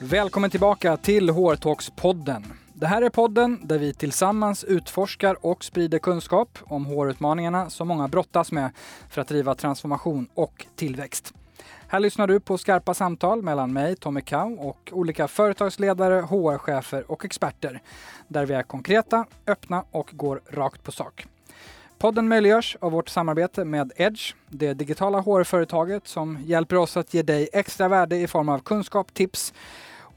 Välkommen tillbaka till HR-talks-podden. Det här är podden där vi tillsammans utforskar och sprider kunskap om HR-utmaningarna som många brottas med för att driva transformation och tillväxt. Här lyssnar du på skarpa samtal mellan mig, Tommy Kau, och olika företagsledare, HR-chefer och experter där vi är konkreta, öppna och går rakt på sak. Podden möjliggörs av vårt samarbete med Edge, det digitala HR-företaget som hjälper oss att ge dig extra värde i form av kunskap, tips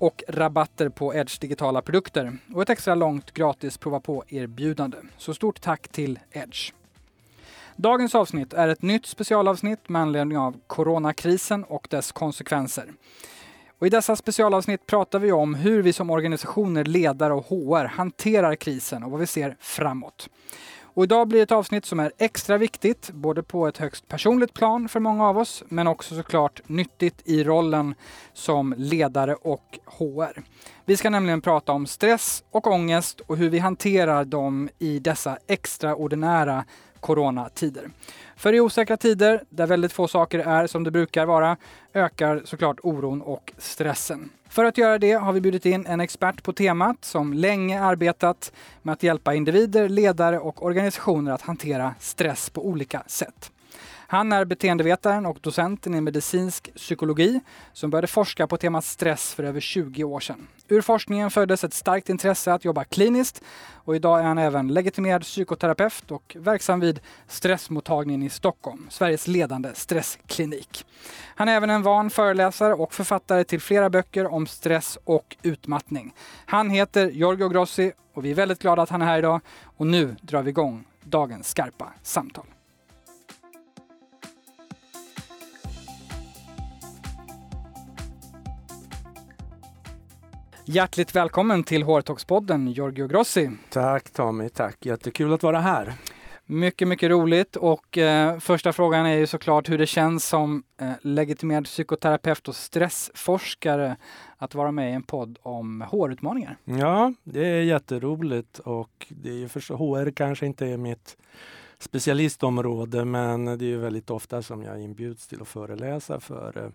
och rabatter på Edge digitala produkter och ett extra långt gratis prova på-erbjudande. Så stort tack till Edge. Dagens avsnitt är ett nytt specialavsnitt med anledning av coronakrisen och dess konsekvenser. Och I dessa specialavsnitt pratar vi om hur vi som organisationer, ledare och HR hanterar krisen och vad vi ser framåt. Och idag blir det ett avsnitt som är extra viktigt, både på ett högst personligt plan för många av oss, men också såklart nyttigt i rollen som ledare och HR. Vi ska nämligen prata om stress och ångest och hur vi hanterar dem i dessa extraordinära coronatider. För i osäkra tider, där väldigt få saker är som det brukar vara, ökar såklart oron och stressen. För att göra det har vi bjudit in en expert på temat som länge arbetat med att hjälpa individer, ledare och organisationer att hantera stress på olika sätt. Han är beteendevetaren och docenten i medicinsk psykologi som började forska på temat stress för över 20 år sedan. Ur forskningen föddes ett starkt intresse att jobba kliniskt och idag är han även legitimerad psykoterapeut och verksam vid Stressmottagningen i Stockholm, Sveriges ledande stressklinik. Han är även en van föreläsare och författare till flera böcker om stress och utmattning. Han heter Giorgio Grossi och vi är väldigt glada att han är här idag och nu drar vi igång dagens skarpa samtal. Hjärtligt välkommen till HR-talks-podden, Giorgio Grossi. Tack Tommy, tack. Jättekul att vara här. Mycket, mycket roligt och eh, första frågan är ju såklart hur det känns som eh, legitimerad psykoterapeut och stressforskare att vara med i en podd om HR-utmaningar. Ja, det är jätteroligt och det är ju för HR kanske inte är mitt specialistområde men det är ju väldigt ofta som jag inbjuds till att föreläsa för eh,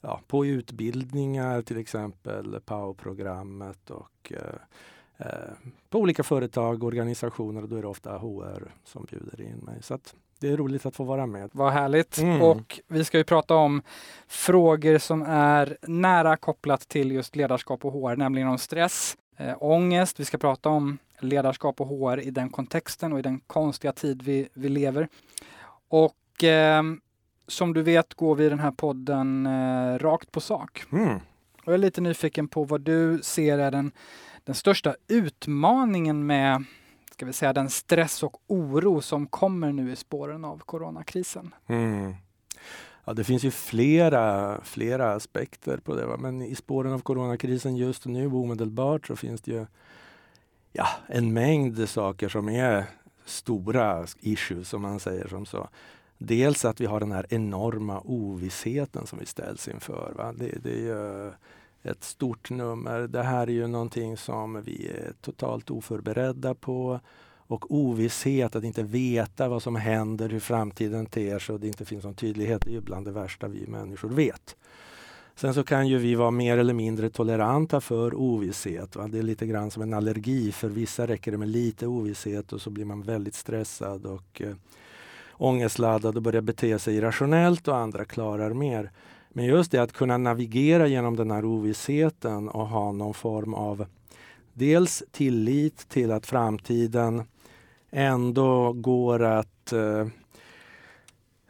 ja, på utbildningar, till exempel PAO-programmet och eh, eh, på olika företag, organisationer och då är det ofta HR som bjuder in mig. Så det är roligt att få vara med. Vad härligt! Mm. Och vi ska ju prata om frågor som är nära kopplat till just ledarskap och HR, nämligen om stress, äh, ångest. Vi ska prata om ledarskap och HR i den kontexten och i den konstiga tid vi, vi lever. Och eh, som du vet går vi i den här podden eh, rakt på sak. Mm. Och jag är lite nyfiken på vad du ser är den, den största utmaningen med ska vi säga, den stress och oro som kommer nu i spåren av coronakrisen. Mm. Ja, det finns ju flera, flera aspekter på det. Va? Men i spåren av coronakrisen just nu omedelbart så finns det ju ja, en mängd saker som är stora issues, som man säger som så. Dels att vi har den här enorma ovissheten som vi ställs inför. Va? Det, det är ju ett stort nummer. Det här är ju någonting som vi är totalt oförberedda på. Och ovisshet, att inte veta vad som händer, hur framtiden ter sig och det inte finns någon tydlighet, det är ju bland det värsta vi människor vet. Sen så kan ju vi vara mer eller mindre toleranta för ovisshet. Va? Det är lite grann som en allergi. För vissa räcker det med lite ovisshet och så blir man väldigt stressad och eh, ångestladdad och börjar bete sig irrationellt och andra klarar mer. Men just det att kunna navigera genom den här ovissheten och ha någon form av dels tillit till att framtiden ändå går att eh,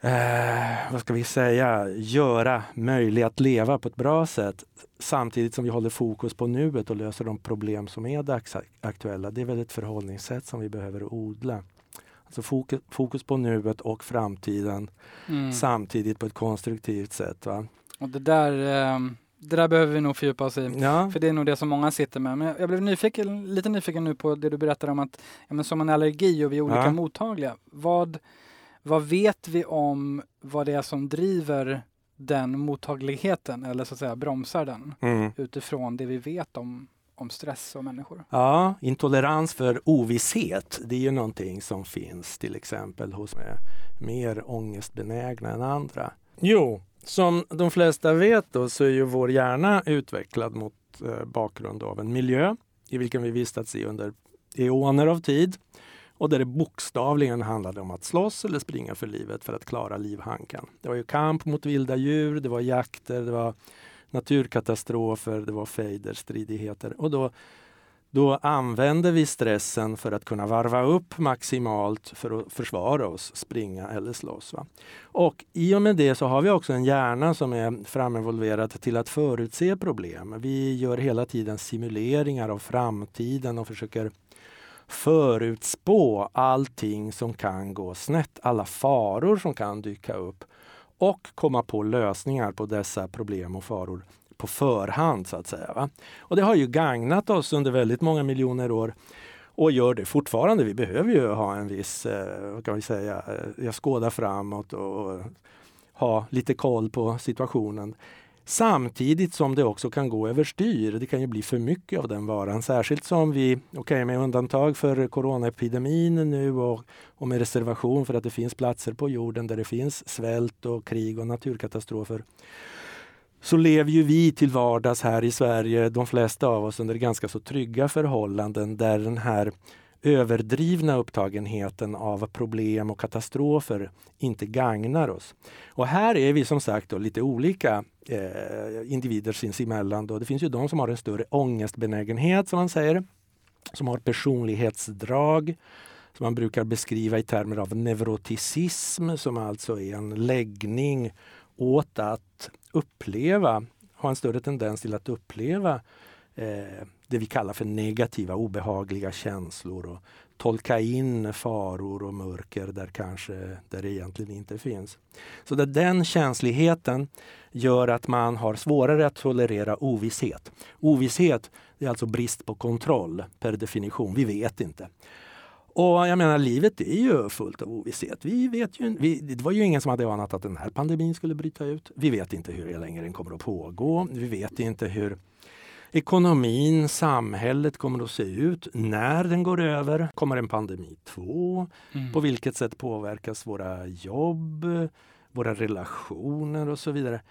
eh, vad ska vi säga, göra möjlig att leva på ett bra sätt samtidigt som vi håller fokus på nuet och löser de problem som är dagsaktuella. Det är väl ett förhållningssätt som vi behöver odla. Alltså fokus, fokus på nuet och framtiden mm. samtidigt på ett konstruktivt sätt. Va? Och det där ehm, det där behöver vi nog fördjupa oss i. Ja. För det är nog det som många sitter med. Men jag blev nyfiken, lite nyfiken nu på det du berättade om att ja, men som en allergi och vi är olika ja. mottagliga. Vad, vad vet vi om vad det är som driver den mottagligheten eller så att säga bromsar den mm. utifrån det vi vet om om stress och människor? Ja, intolerans för ovisshet, det är ju någonting som finns till exempel hos mer ångestbenägna än andra. Jo, som de flesta vet då så är ju vår hjärna utvecklad mot mot eh, bakgrund av en miljö i vilken vi vistats i under eoner av tid och där det bokstavligen handlade om att slåss eller springa för livet för att klara livhanken. Det var ju kamp mot vilda djur, det var jakter, det var naturkatastrofer, det var fejder, stridigheter. Och då, då använde vi stressen för att kunna varva upp maximalt för att försvara oss, springa eller slåss. Va? Och i och med det så har vi också en hjärna som är framevolverad till att förutse problem. Vi gör hela tiden simuleringar av framtiden och försöker förutspå allting som kan gå snett, alla faror som kan dyka upp och komma på lösningar på dessa problem och faror på förhand så att säga. Va? Och det har ju gagnat oss under väldigt många miljoner år och gör det fortfarande. Vi behöver ju ha en viss, eh, vad kan vi säga, eh, jag skåda framåt och ha lite koll på situationen. Samtidigt som det också kan gå överstyr. Det kan ju bli för mycket av den varan. Särskilt som vi, okej okay, med undantag för coronaepidemin nu och, och med reservation för att det finns platser på jorden där det finns svält och krig och naturkatastrofer så lever ju vi till vardags här i Sverige, de flesta av oss, under ganska så trygga förhållanden där den här överdrivna upptagenheten av problem och katastrofer inte gagnar oss. Och här är vi som sagt lite olika eh, individer sinsemellan. Då. Det finns ju de som har en större ångestbenägenhet som man säger, som har personlighetsdrag som man brukar beskriva i termer av neuroticism som alltså är en läggning åt att uppleva, ha en större tendens till att uppleva eh, det vi kallar för negativa, obehagliga känslor och tolka in faror och mörker där kanske där det egentligen inte finns. Så där den känsligheten gör att man har svårare att tolerera ovisshet. Ovisshet är alltså brist på kontroll per definition. Vi vet inte. Och jag menar, livet är ju fullt av ovisshet. Vi vet ju, vi, det var ju ingen som hade anat att den här pandemin skulle bryta ut. Vi vet inte hur länge den kommer att pågå. Vi vet inte hur ekonomin, samhället kommer att se ut när den går över. Kommer en pandemi två? Mm. På vilket sätt påverkas våra jobb, våra relationer och så vidare.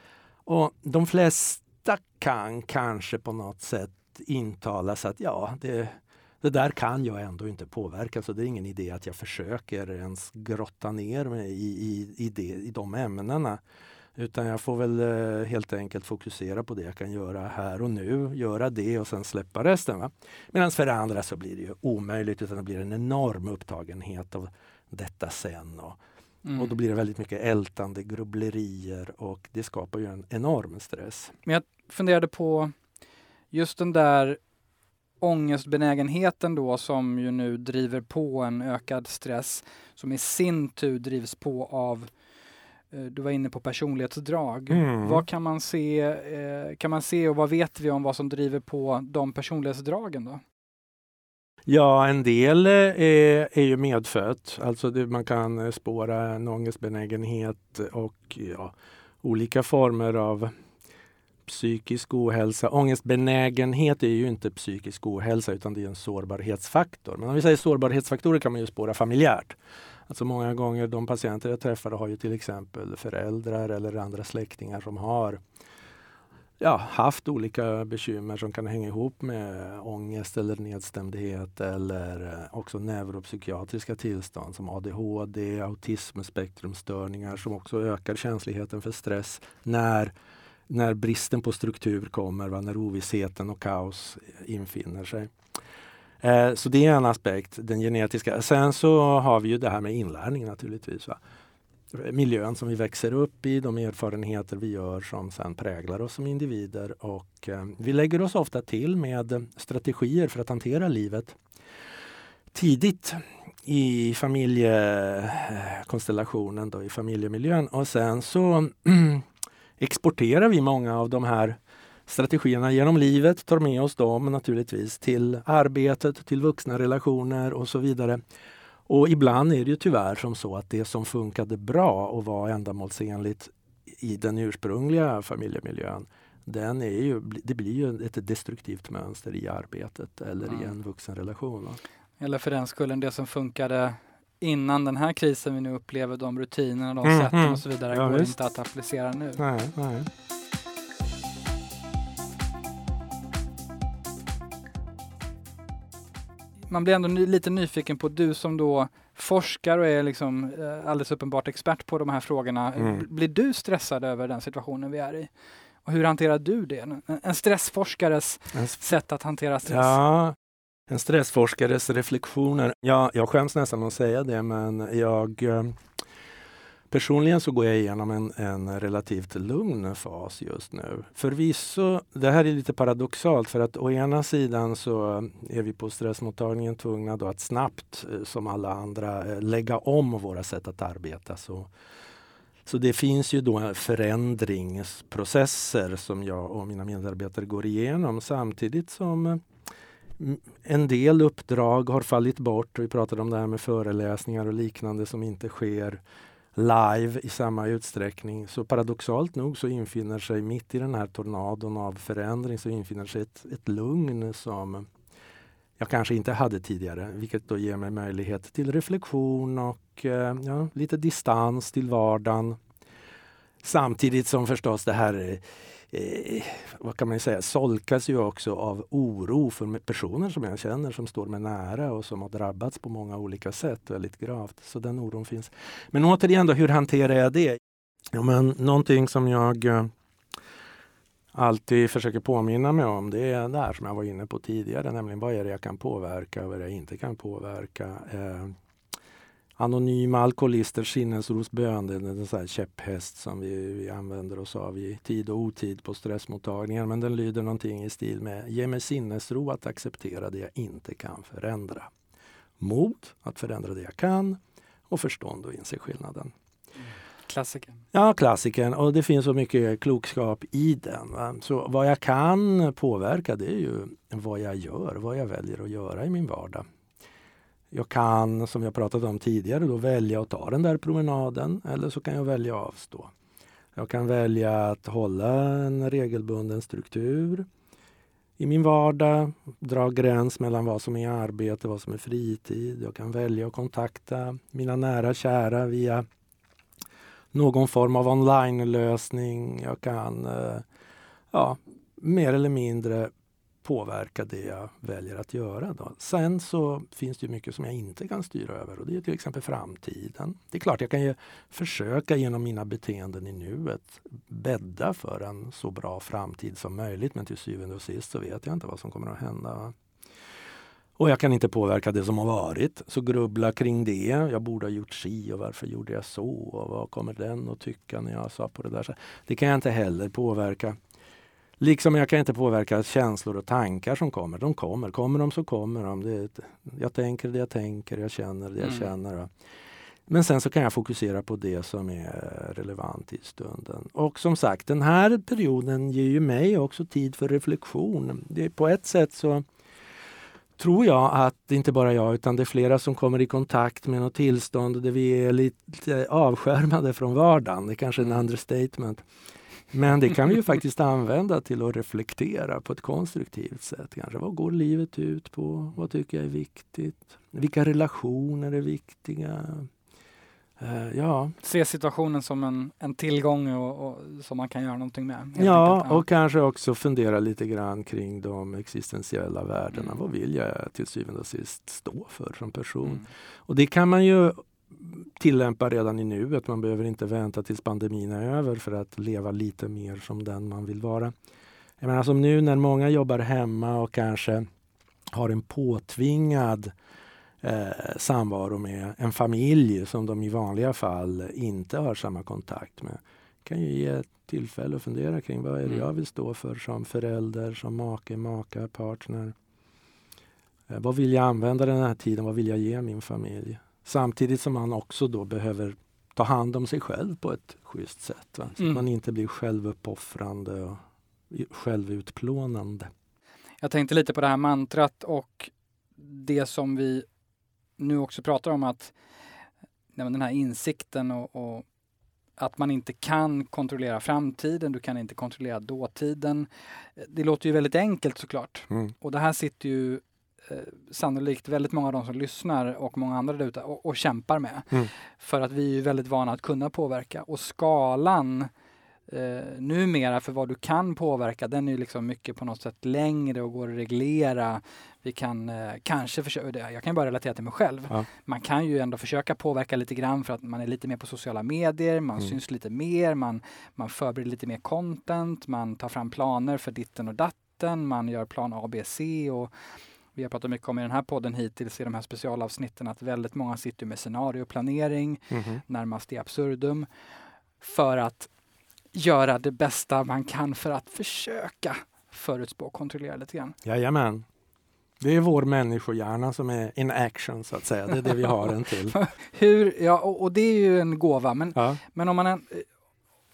Och de flesta kan kanske på något sätt intalas att ja, det, det där kan jag ändå inte påverka så det är ingen idé att jag försöker ens grotta ner mig i, i, i, det, i de ämnena. Utan jag får väl eh, helt enkelt fokusera på det jag kan göra här och nu, göra det och sen släppa resten. Medan för andra så blir det ju omöjligt utan det blir en enorm upptagenhet av detta sen. Och, mm. och då blir det väldigt mycket ältande, grubblerier och det skapar ju en enorm stress. Men jag funderade på just den där ångestbenägenheten då som ju nu driver på en ökad stress som i sin tur drivs på av du var inne på personlighetsdrag. Mm. Vad kan man se, eh, kan man se och vad vet vi om vad som driver på de personlighetsdragen då? Ja, en del eh, är, är ju medfött. Alltså det, man kan spåra en ångestbenägenhet och ja, olika former av psykisk ohälsa. Ångestbenägenhet är ju inte psykisk ohälsa utan det är en sårbarhetsfaktor. Men om vi säger sårbarhetsfaktorer kan man ju spåra familjärt. Alltså många gånger de patienter jag träffar har ju till exempel föräldrar eller andra släktingar som har ja, haft olika bekymmer som kan hänga ihop med ångest eller nedstämdhet eller eh, också neuropsykiatriska tillstånd som ADHD, autismspektrumstörningar som också ökar känsligheten för stress när när bristen på struktur kommer, va? när ovissheten och kaos infinner sig. Eh, så det är en aspekt, den genetiska. Sen så har vi ju det här med inlärning naturligtvis. Va? Miljön som vi växer upp i, de erfarenheter vi gör som sen präglar oss som individer och eh, vi lägger oss ofta till med strategier för att hantera livet tidigt i familjekonstellationen, då, i familjemiljön och sen så exporterar vi många av de här strategierna genom livet, tar med oss dem naturligtvis till arbetet, till vuxna relationer och så vidare. Och ibland är det ju tyvärr som så att det som funkade bra och var ändamålsenligt i den ursprungliga familjemiljön, den är ju, det blir ju ett destruktivt mönster i arbetet eller mm. i en vuxenrelation. Eller för den skullen det som funkade innan den här krisen vi nu upplever, de rutinerna, de mm, sätten mm. och så vidare, ja, går visst. inte att applicera nu. Nej, nej. Man blir ändå ny, lite nyfiken på du som då forskar och är liksom eh, alldeles uppenbart expert på de här frågorna. Mm. Blir du stressad över den situationen vi är i? Och hur hanterar du det? En, stressforskares En s- sätt att hantera stress. Ja, en stressforskares reflektioner. Ja, jag skäms nästan att säga det, men jag eh, Personligen så går jag igenom en, en relativt lugn fas just nu. Förvisso, det här är lite paradoxalt för att å ena sidan så är vi på stressmottagningen tvungna då att snabbt, eh, som alla andra, eh, lägga om våra sätt att arbeta. Så, så det finns ju då förändringsprocesser som jag och mina medarbetare går igenom samtidigt som eh, en del uppdrag har fallit bort. Vi pratade om det här med föreläsningar och liknande som inte sker live i samma utsträckning. Så paradoxalt nog så infinner sig mitt i den här tornadon av förändring så infinner sig ett, ett lugn som jag kanske inte hade tidigare, vilket då ger mig möjlighet till reflektion och eh, ja, lite distans till vardagen. Samtidigt som förstås det här eh, vad kan man säga, solkas ju också av oro för personer som jag känner som står mig nära och som har drabbats på många olika sätt väldigt gravt. Så den oron finns. Men återigen då, hur hanterar jag det? Ja, men någonting som jag eh, alltid försöker påminna mig om det är det här som jag var inne på tidigare, nämligen vad är det jag kan påverka och vad är det jag inte kan påverka. Eh, Anonyma alkoholisters sinnesrosbön, det är en sån här käpphäst som vi, vi använder oss av i tid och otid på stressmottagningar. Men den lyder någonting i stil med Ge mig sinnesro att acceptera det jag inte kan förändra. Mod att förändra det jag kan och förstånd att inse skillnaden. Klassiker. Ja, klassikern. Och det finns så mycket klokskap i den. Va? Så vad jag kan påverka det är ju vad jag gör, vad jag väljer att göra i min vardag. Jag kan, som jag pratat om tidigare, då välja att ta den där promenaden eller så kan jag välja att avstå. Jag kan välja att hålla en regelbunden struktur i min vardag, dra gräns mellan vad som är arbete och vad som är fritid. Jag kan välja att kontakta mina nära och kära via någon form av online-lösning. Jag kan eh, ja, mer eller mindre påverka det jag väljer att göra. Då. Sen så finns det ju mycket som jag inte kan styra över och det är till exempel framtiden. Det är klart jag kan ju försöka genom mina beteenden i nuet bädda för en så bra framtid som möjligt men till syvende och sist så vet jag inte vad som kommer att hända. Och jag kan inte påverka det som har varit. Så grubbla kring det. Jag borde ha gjort si och varför gjorde jag så? Och vad kommer den att tycka när jag sa på det där? Så Det kan jag inte heller påverka. Liksom jag kan inte påverka känslor och tankar som kommer. De kommer. Kommer de så kommer de. Det jag tänker det jag tänker, jag känner det jag Mm. känner. Men sen så kan jag fokusera på det som är relevant i stunden. Och som sagt, den här perioden ger ju mig också tid för reflektion. Det på ett sätt så tror jag att inte bara jag utan det är flera som kommer i kontakt med något tillstånd där vi är lite avskärmade från vardagen. Det är kanske är en understatement. Men det kan vi ju faktiskt använda till att reflektera på ett konstruktivt sätt. Kanske. Vad går livet ut på? Vad tycker jag är viktigt? Vilka relationer är viktiga? Eh, ja, Se situationen som en, en tillgång och, och som man kan göra någonting med. ja, enkelt. och kanske också fundera lite grann kring de existentiella värdena. Mm. Vad vill jag till syvende och sist stå för som person? Mm. Och det kan man ju tillämpa redan i nuet. Man behöver inte vänta tills pandemin är över för att leva lite mer som den man vill vara. Jag menar som nu när många jobbar hemma och kanske har en påtvingad eh, samvaro med en familj som de i vanliga fall inte har samma kontakt med. kan ju ge tillfälle att fundera kring vad är det Mm. jag vill stå för som förälder, som make, maka, partner. Eh, vad vill jag använda den här tiden? Vad vill jag ge min familj? Samtidigt som man också då behöver ta hand om sig själv på ett schysst sätt. Va? Så Mm. att man inte blir självuppoffrande och självutplånande. Jag tänkte lite på det här mantrat och det som vi nu också pratar om att den här insikten och, och att man inte kan kontrollera framtiden, du kan inte kontrollera dåtiden. Det låter ju väldigt enkelt såklart. Mm. Och det här sitter ju sannolikt väldigt många av de som lyssnar och många andra där ute och, och kämpar med. Mm. För att vi är väldigt vana att kunna påverka och skalan eh, numera för vad du kan påverka, den är liksom mycket på något sätt längre och går att reglera. Vi kan eh, kanske försöka, jag kan bara relatera till mig själv. Ja. Man kan ju ändå försöka påverka lite grann för att man är lite mer på sociala medier, man Mm. syns lite mer, man, man förbereder lite mer content, man tar fram planer för ditten och datten, man gör plan A, B, C och vi har pratat mycket om i den här podden hittills i de här specialavsnitten att väldigt många sitter med scenarioplanering, Mhm. närmast i absurdum, för att göra det bästa man kan för att försöka förutspå och kontrollera lite grann. Jajamän. Det är vår människohjärna som är in action så att säga. Det är det vi har den till. Hur, ja, och, och det är ju en gåva, men, Ja. men om, man,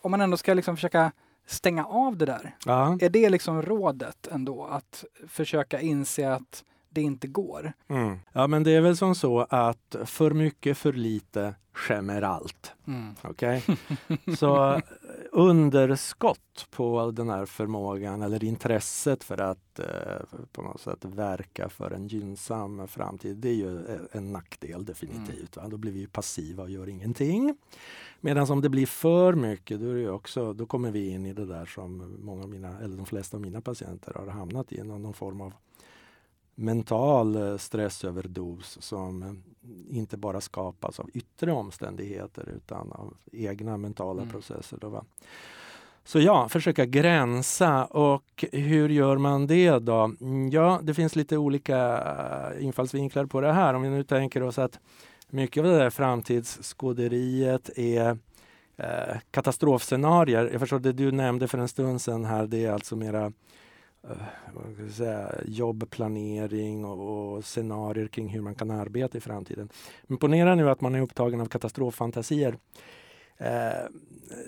om man ändå ska liksom försöka stänga av det där, Ja. är det liksom rådet ändå? Att försöka inse att det inte går? Mm. ja, men det är väl som så att för mycket, för lite skämmer allt. Mm. Okej? Så eh, underskott på den här förmågan eller intresset för att eh, på något sätt verka för en gynnsam framtid, det är ju eh, en nackdel definitivt. Va? Då blir vi passiva och gör ingenting. Medan om det blir för mycket, då, är det också, då kommer vi in i det där som många av mina, eller de flesta av mina patienter har hamnat i, någon form av mental eh, stressöverdos som eh, inte bara skapas av yttre omständigheter utan av egna mentala Mm. processer. Då, va? Så ja, försöka gränsa och hur gör man det då? Mm, Ja, det finns lite olika eh, infallsvinklar på det här. Om vi nu tänker oss att mycket av det där framtidsskåderiet är eh, katastrofscenarier. Jag förstår det du nämnde för en stund sedan här, det är alltså mera Eh, säga, jobbplanering och, och scenarier kring hur man kan arbeta i framtiden. Men ponera nu att man är upptagen av katastroffantasier. Eh,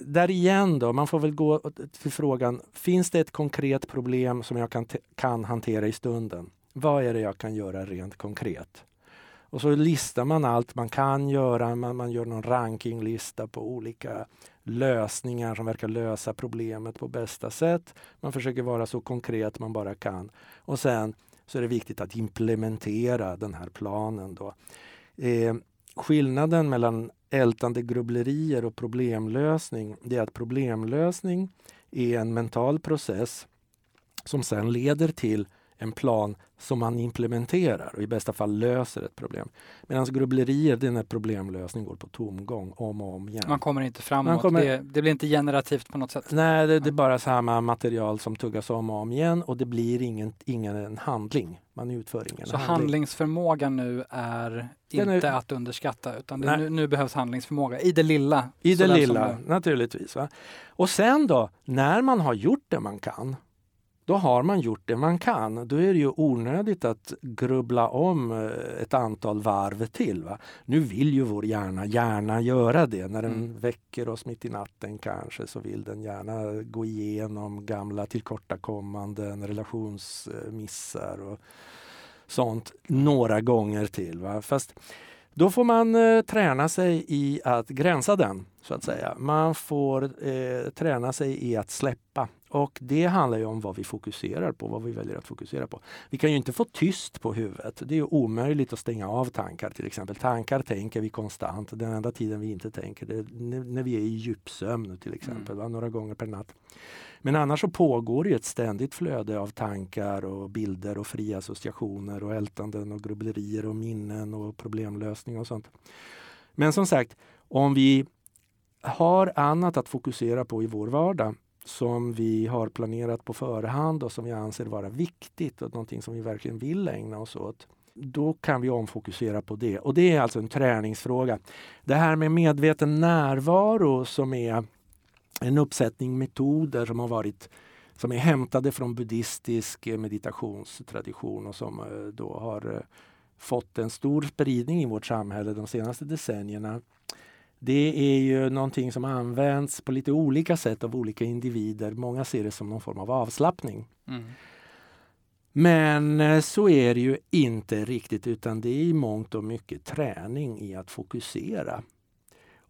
där igen då, man får väl gå till frågan, finns det ett konkret problem som jag kan, kan hantera i stunden? Vad är det jag kan göra rent konkret? Och så listar man allt man kan göra, man, man gör någon rankinglista på olika lösningar som verkar lösa problemet på bästa sätt. Man försöker vara så konkret man bara kan. Och sen så är det viktigt att implementera den här planen. Då. Eh, skillnaden mellan ältande grubblerier och problemlösning det är att problemlösning är en mental process som sen leder till en plan som man implementerar och i bästa fall löser ett problem. Medan grubblerier det är när problemlösning går på tomgång om och om igen. Man kommer inte framåt. Man kommer- Det, det blir inte generativt på något sätt. Nej, det, det är bara samma material som tuggas om och om igen och det blir ingen, ingen handling. Man utför ingen Så handling. handlingsförmågan nu är Den är- inte att underskatta utan det, nu, nu behövs handlingsförmåga i det lilla. I det som lilla, det- naturligtvis. Va? Och sen då, när man har gjort det man kan, då har man gjort det man kan. Då är det ju onödigt att grubbla om eh, ett antal varv till. Va? Nu vill ju vår hjärna gärna göra det. När den Mm. väcker oss mitt i natten kanske så vill den gärna gå igenom gamla tillkortakommanden, relationsmissar och sånt några gånger till. Va? Fast då får man eh, träna sig i att gränsa den, så att säga. Man får eh, träna sig i att släppa. Och det handlar ju om vad vi fokuserar på, vad vi väljer att fokusera på. Vi kan ju inte få tyst på huvudet. Det är ju omöjligt att stänga av tankar till exempel. Tankar tänker vi konstant. Den enda tiden vi inte tänker det är när- vi är i djupsömn till exempel, mm. några gånger per natt. Men annars så pågår ju ett ständigt flöde av tankar och bilder och fria associationer och ältanden och grubblerier och minnen och problemlösning och sånt. Men som sagt, om vi har annat att fokusera på i vår vardag som vi har planerat på förhand och som vi anser vara viktigt och någonting som vi verkligen vill ägna oss åt. Då kan vi omfokusera på det. Och det är alltså en träningsfråga. Det här med medveten närvaro som är en uppsättning metoder som har varit som är hämtade från buddhistisk eh, meditationstradition och som eh, då har eh, fått en stor spridning i vårt samhälle de senaste decennierna. Det är ju någonting som används på lite olika sätt av olika individer. Många ser det som någon form av avslappning. Mm. Men eh, så är det ju inte riktigt utan det är i mångt och mycket träning i att fokusera.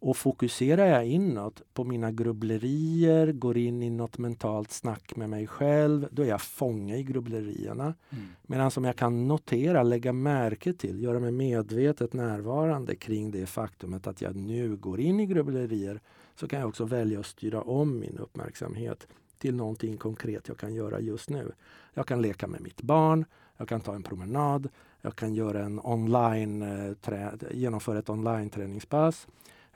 Och fokuserar jag inåt på mina grubblerier, går in i något mentalt snack med mig själv, då är jag fånge i grubblerierna. Mm. Medan som jag kan notera, lägga märke till, göra mig medvetet närvarande kring det faktumet att jag nu går in i grubblerier så kan jag också välja att styra om min uppmärksamhet till någonting konkret jag kan göra just nu. Jag kan leka med mitt barn, jag kan ta en promenad, jag kan göra en online, eh, genomföra ett online-träningspass.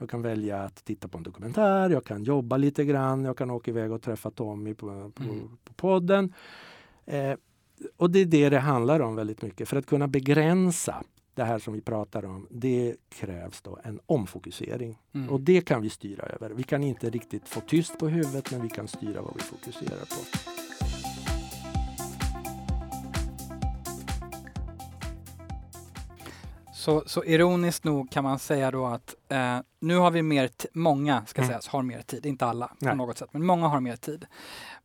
Jag kan välja att titta på en dokumentär, jag kan jobba lite grann, jag kan åka iväg och träffa Tommy på, på, mm. på podden. Eh, och det är det det handlar om väldigt mycket. För att kunna begränsa det här som vi pratar om, det krävs då en omfokusering. Mm. Och det kan vi styra över. Vi kan inte riktigt få tyst på huvudet, men vi kan styra vad vi fokuserar på. Så, så ironiskt nog kan man säga då att eh, nu har vi mer, många ska mm. sägas, har mer tid, inte alla Nej. på något sätt, men många har mer tid.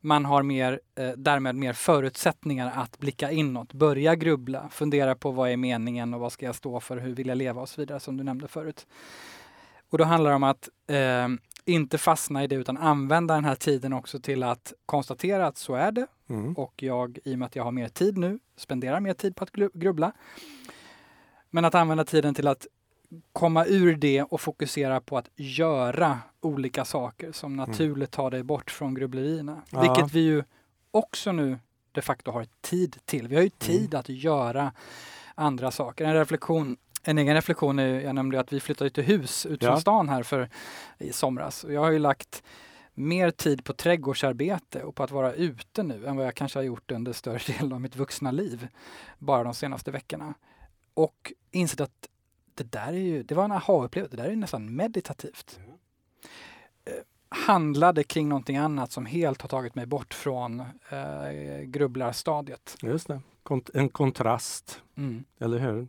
Man har mer, eh, därmed mer förutsättningar att blicka inåt, börja grubbla, fundera på vad är meningen och vad ska jag stå för, hur vill jag leva och så vidare som du nämnde förut. Och då handlar det om att eh, inte fastna i det utan använda den här tiden också till att konstatera att så är det. Mm. Och jag, i och med att jag har mer tid nu, spenderar mer tid på att grubbla. Men att använda tiden till att komma ur det och fokusera på att göra olika saker som mm. naturligt tar dig bort från grubblerierna. Ja. Vilket vi ju också nu de facto har tid till. Vi har ju mm. tid mm. att göra andra saker. En reflektion en egen reflektion är, jag nämnde att vi flyttade till hus ut från ja. stan här för i somras. Och jag har ju lagt mer tid på trädgårdsarbete och på att vara ute nu än vad jag kanske har gjort under större delen av mitt vuxna liv. Bara de senaste veckorna. Och insett att det där är ju, det var en aha-upplevelse, det där är nästan meditativt. Mm. handlade kring någonting annat som helt har tagit mig bort från eh, grubblarstadiet. Just det, Kont en kontrast, mm. eller hur?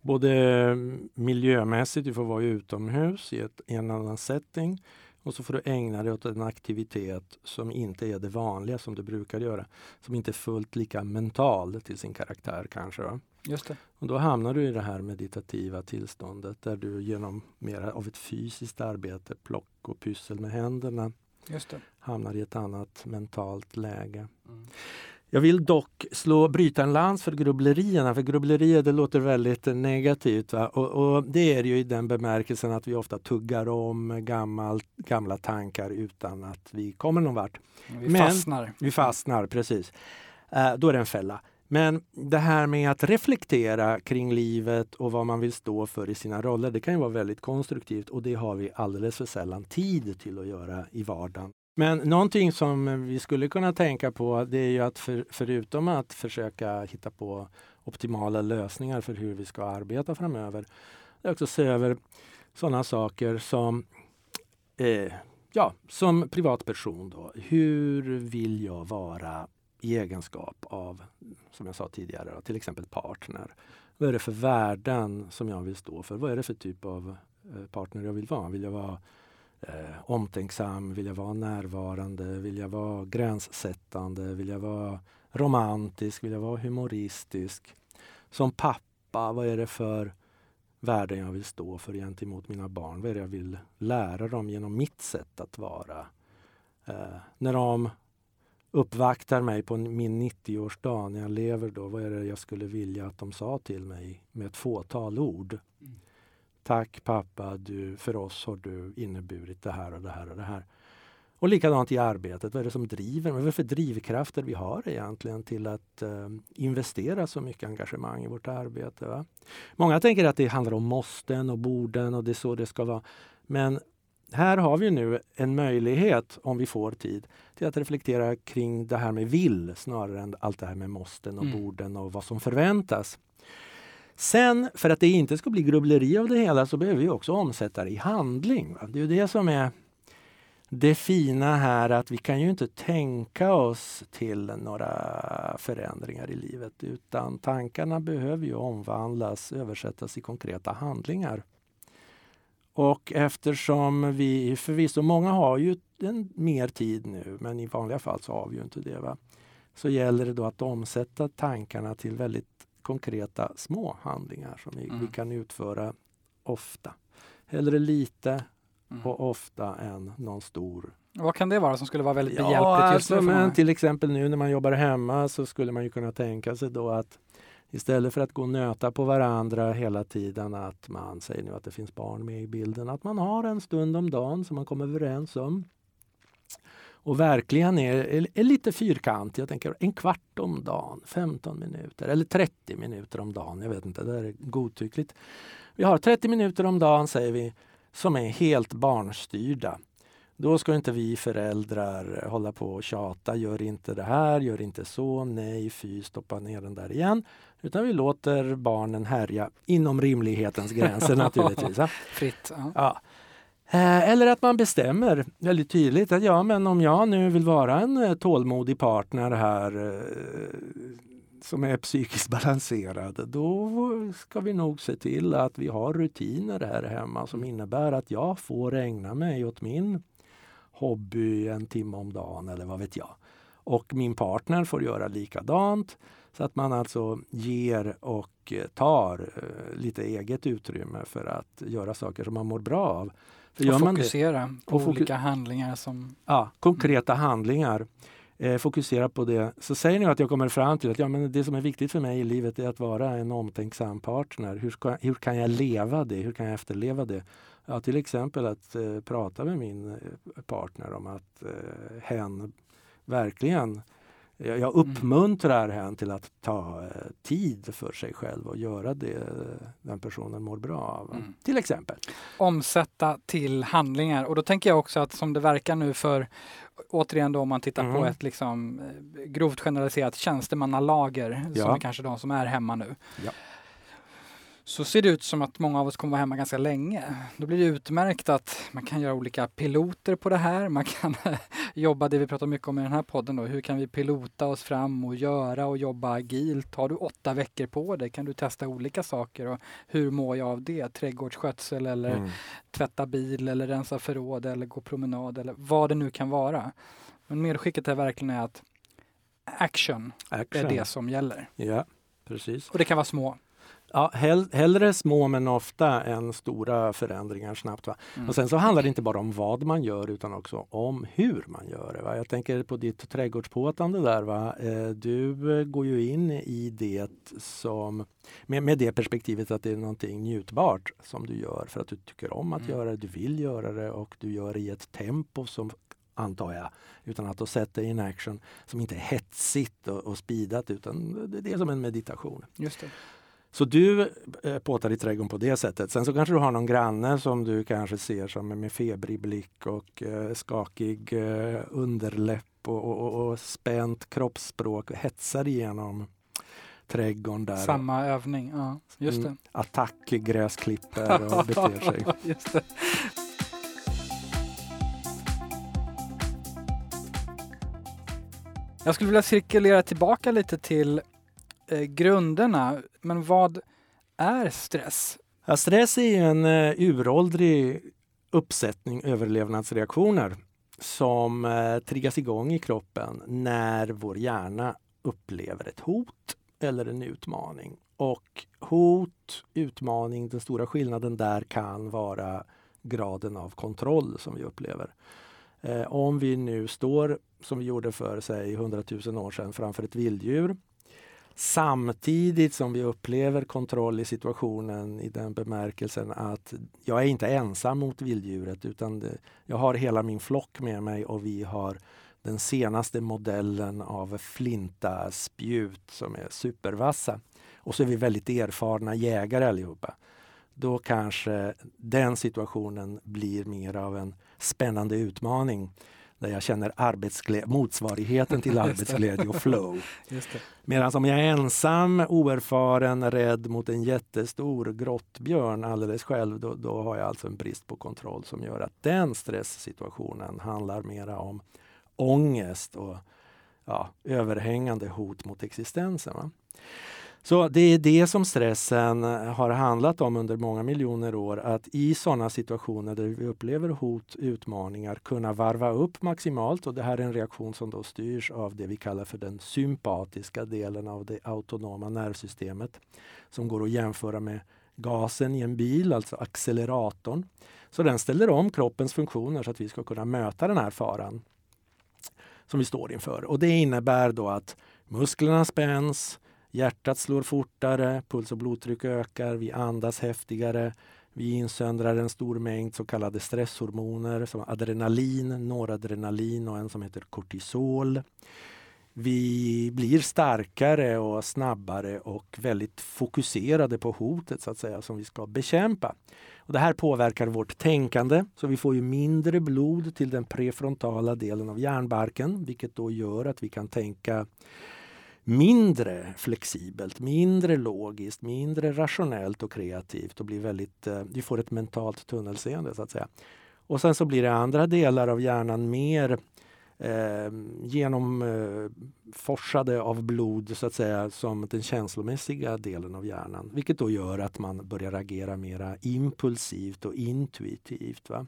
Både miljömässigt, du får vara utomhus i, ett, i en annan setting och så får du ägna dig åt en aktivitet som inte är det vanliga som du brukar göra. Som inte är fullt lika mental till sin karaktär kanske. Va? Just det. Och då hamnar du i det här meditativa tillståndet där du genom mer av ett fysiskt arbete, plock och pyssel med händerna, hamnar i ett annat mentalt läge. Mm. Jag vill dock slå, bryta en lans för grubblerierna, för grubblerier det låter väldigt negativt. Va? Och, och, det är ju i den bemärkelsen att vi ofta tuggar om gammal, gamla tankar utan att vi kommer någon vart. Vi Men, fastnar. Vi fastnar, precis. Uh, då är det en fälla. Men det här med att reflektera kring livet och vad man vill stå för i sina roller, det kan ju vara väldigt konstruktivt och det har vi alldeles för sällan tid till att göra i vardagen. Men någonting som vi skulle kunna tänka på det är ju att för, förutom att försöka hitta på optimala lösningar för hur vi ska arbeta framöver, det är också se över sådana saker som eh, ja, som privatperson. Då. Hur vill jag vara i egenskap av, som jag sa tidigare, då, till exempel partner? Vad är det för värden som jag vill stå för? Vad är det för typ av eh, partner jag vill vara? Vill jag vara eh, omtänksam? Vill jag vara närvarande? Vill jag vara gränssättande? Vill jag vara romantisk? Vill jag vara humoristisk? Som pappa, vad är det för värden jag vill stå för gentemot mina barn? Vad är det jag vill lära dem genom mitt sätt att vara? Eh, när de uppvaktar mig på min 90-årsdag när jag lever då, vad är det jag skulle vilja att de sa till mig med ett fåtal ord? Mm. Tack pappa, du, för oss har du inneburit det här och det här och det här. Och likadant i arbetet, vad är det som driver Vad är det för drivkrafter vi har egentligen till att uh, investera så mycket engagemang i vårt arbete? Va? Många tänker att det handlar om måsten och borden och det är så det ska vara. Men här har vi nu en möjlighet, om vi får tid, till att reflektera kring det här med vill snarare än allt det här med måsten och mm. borden och vad som förväntas. Sen, för att det inte ska bli grubbleri av det hela, så behöver vi också omsätta det i handling. Va? Det är det som är det fina här, att vi kan ju inte tänka oss till några förändringar i livet, utan tankarna behöver ju omvandlas, översättas i konkreta handlingar. Och eftersom vi förvisso, många har ju en, mer tid nu, men i vanliga fall så har vi ju inte det. Va? Så gäller det då att omsätta tankarna till väldigt konkreta små handlingar som vi, mm. vi kan utföra ofta. Hellre lite mm. och ofta än någon stor vad kan det vara som skulle vara väldigt behjälpligt? Ja, alltså, men till exempel nu när man jobbar hemma så skulle man ju kunna tänka sig då att Istället för att gå och nöta på varandra hela tiden att man säger nu att det finns barn med i bilden. Att man har en stund om dagen som man kommer överens om. Och verkligen är, är, är lite fyrkantig. Jag tänker en kvart om dagen, 15 minuter eller 30 minuter om dagen. Jag vet inte, det är godtyckligt. Vi har 30 minuter om dagen säger vi som är helt barnstyrda. Då ska inte vi föräldrar hålla på och tjata. Gör inte det här, gör inte så, nej, fy, stoppa ner den där igen. Utan vi låter barnen härja inom rimlighetens gränser naturligtvis. Fritt. Ja. ja. Eh, eller att man bestämmer väldigt tydligt att ja, men om jag nu vill vara en eh, tålmodig partner här eh, som är psykiskt balanserad, då ska vi nog se till att vi har rutiner här hemma som innebär att jag får ägna mig åt min hobby en timme om dagen eller vad vet jag. Och min partner får göra likadant. Så att man alltså ger och tar lite eget utrymme för att göra saker som man mår bra av. För och fokusera på och olika handlingar som... Ja, konkreta mm. handlingar. Eh, fokusera på det. Så säger ni att jag kommer fram till att ja, men det som är viktigt för mig i livet är att vara en omtänksam partner. Hur, ska, hur kan jag leva det? Hur kan jag efterleva det? Ja, till exempel att eh, prata med min eh, partner om att eh, hen verkligen jag mm. uppmuntrar henne till att ta eh, tid för sig själv och göra det den personen mår bra av. Mm. Till exempel. Omsätta till handlingar. Och då tänker jag också att som det verkar nu för återigen då om man tittar mm. på ett liksom eh, grovt generaliserat tjänstemannalager ja. som är kanske de som är hemma nu. Ja så ser det ut som att många av oss kommer vara hemma ganska länge. Då blir det utmärkt att man kan göra olika piloter på det här. Man kan jobba, det vi pratar mycket om i den här podden, då. hur kan vi pilota oss fram och göra och jobba agilt? Har du åtta veckor på dig kan du testa olika saker. Och hur mår jag av det? Trädgårdsskötsel eller mm. tvätta bil eller rensa förråd eller gå promenad eller vad det nu kan vara. Men medskicket är verkligen att action, action. är det som gäller. Ja, precis. Och det kan vara små Ja, hell, hellre små men ofta än stora förändringar snabbt. Va? Mm. Och sen så handlar det inte bara om vad man gör utan också om hur man gör det. Va? Jag tänker på ditt trädgårdspåtande där. Va? Eh, du går ju in i det som med, med det perspektivet att det är någonting njutbart som du gör för att du tycker om att mm. göra det, du vill göra det och du gör det i ett tempo som antar jag, utan att sätta in action som inte är hetsigt och, och speedat utan det är som en meditation. Just det. Så du eh, påtar i trädgården på det sättet. Sen så kanske du har någon granne som du kanske ser som är med febrig blick och eh, skakig eh, underläpp och, och, och spänt kroppsspråk och hetsar igenom trädgården där. Samma övning, ja just mm. det. Mm, attack, gräsklipper och beter sig. just det. Jag skulle vilja cirkulera tillbaka lite till eh, grunderna. Men vad är stress? Ja, stress är en eh, uråldrig uppsättning överlevnadsreaktioner som eh, triggas igång i kroppen när vår hjärna upplever ett hot eller en utmaning. Och hot, utmaning, den stora skillnaden där kan vara graden av kontroll som vi upplever. Eh, om vi nu står, som vi gjorde för säg 100 000 år sedan, framför ett vilddjur Samtidigt som vi upplever kontroll i situationen i den bemärkelsen att jag är inte ensam mot vilddjuret utan det, jag har hela min flock med mig och vi har den senaste modellen av flinta spjut som är supervassa. Och så är vi väldigt erfarna jägare allihopa. Då kanske den situationen blir mer av en spännande utmaning där jag känner motsvarigheten till arbetsglädje och flow. Medan om jag är ensam, oerfaren, rädd mot en jättestor grottbjörn alldeles själv, då, då har jag alltså en brist på kontroll som gör att den stresssituationen handlar mera om ångest och ja, överhängande hot mot existensen. Va? Så det är det som stressen eh, har handlat om under många miljoner år. Att i sådana situationer där vi upplever hot, utmaningar, kunna varva upp maximalt. Och det här är en reaktion som då styrs av det vi kallar för den sympatiska delen av det autonoma nervsystemet. Som går att jämföra med gasen i en bil, alltså acceleratorn. Så den ställer om kroppens funktioner så att vi ska kunna möta den här faran som vi står inför. Och det innebär då att musklerna spänns, Hjärtat slår fortare, puls och blodtryck ökar, vi andas häftigare. Vi insöndrar en stor mängd så kallade stresshormoner som adrenalin, noradrenalin och en som heter kortisol. Vi blir starkare och snabbare och väldigt fokuserade på hotet så att säga som vi ska bekämpa. Och det här påverkar vårt tänkande så vi får ju mindre blod till den prefrontala delen av hjärnbarken vilket då gör att vi kan tänka mindre flexibelt, mindre logiskt, mindre rationellt och kreativt och blir väldigt, eh, vi får ett mentalt tunnelseende så att säga. Och sen så blir det andra delar av hjärnan mer eh, genomforsade eh, av blod så att säga som den känslomässiga delen av hjärnan. Vilket då gör att man börjar agera mera impulsivt och intuitivt. Va?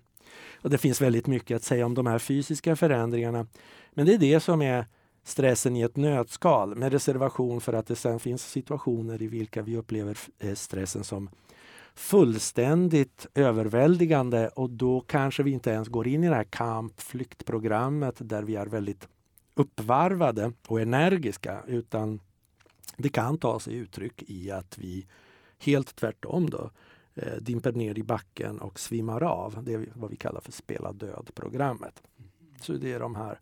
Och det finns väldigt mycket att säga om de här fysiska förändringarna. Men det är det som är stressen i ett nötskal med reservation för att det sen finns situationer i vilka vi upplever eh, stressen som fullständigt överväldigande och då kanske vi inte ens går in i det här kampflyktprogrammet där vi är väldigt uppvarvade och energiska utan det kan ta sig uttryck i att vi helt tvärtom då eh, dimper ner i backen och svimmar av. Det är vad vi kallar för spela död-programmet. Så det är de här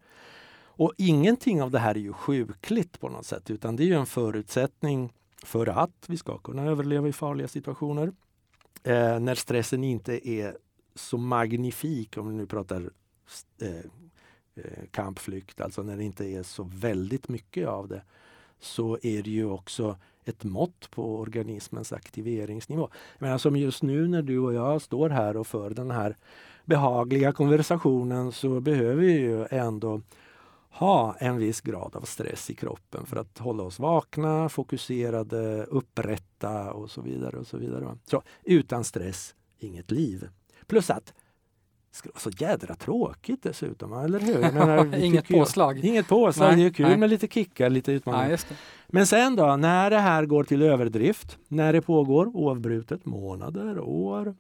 och ingenting av det här är ju sjukligt på något sätt utan det är en förutsättning för att vi ska kunna överleva i farliga situationer. Eh, när stressen inte är så magnifik, om vi nu pratar eh, eh, kampflykt, alltså när det inte är så väldigt mycket av det, så är det ju också ett mått på organismens aktiveringsnivå. Men som just nu när du och jag står här och för den här behagliga konversationen så behöver vi ju ändå ha en viss grad av stress i kroppen för att hålla oss vakna, fokuserade, upprätta och så vidare. och Så vidare. Så utan stress, inget liv. Plus att det skulle vara så jädra tråkigt dessutom, eller hur? Menar, inget påslag. Jag, inget påslag, nej, det är kul nej. med lite kickar, lite utmaningar. Ja, Men sen då, när det här går till överdrift, när det pågår oavbrutet månader, år,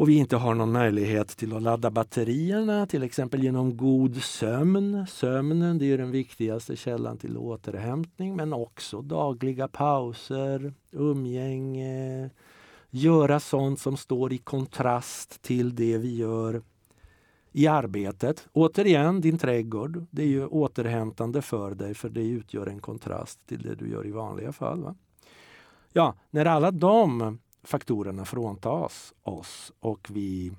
och vi inte har någon möjlighet till att ladda batterierna, till exempel genom god sömn. Sömnen det är den viktigaste källan till återhämtning, men också dagliga pauser, umgänge, göra sånt som står i kontrast till det vi gör i arbetet. Återigen, din trädgård. Det är ju återhämtande för dig för det utgör en kontrast till det du gör i vanliga fall. Va? Ja, när alla de faktorerna fråntas oss och vi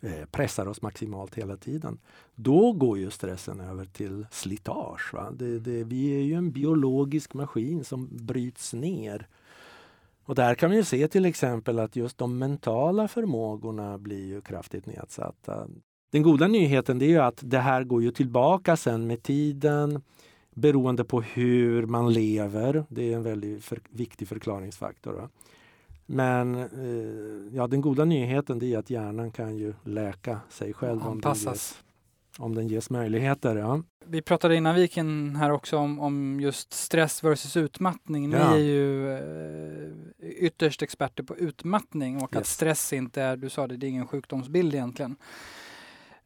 eh, pressar oss maximalt hela tiden. Då går ju stressen över till slitage. Va? Det, det, vi är ju en biologisk maskin som bryts ner. Och där kan vi se till exempel att just de mentala förmågorna blir ju kraftigt nedsatta. Den goda nyheten är att det här går ju tillbaka sen med tiden beroende på hur man lever. Det är en väldigt för, viktig förklaringsfaktor. Va? Men eh, ja, den goda nyheten är att hjärnan kan ju läka sig själv om den, ges, om den ges möjligheter. Ja. Vi pratade innan vi gick in här också om, om just stress versus utmattning. Ni ja. är ju eh, ytterst experter på utmattning och yes. att stress inte är, du sa det, det är ingen sjukdomsbild egentligen.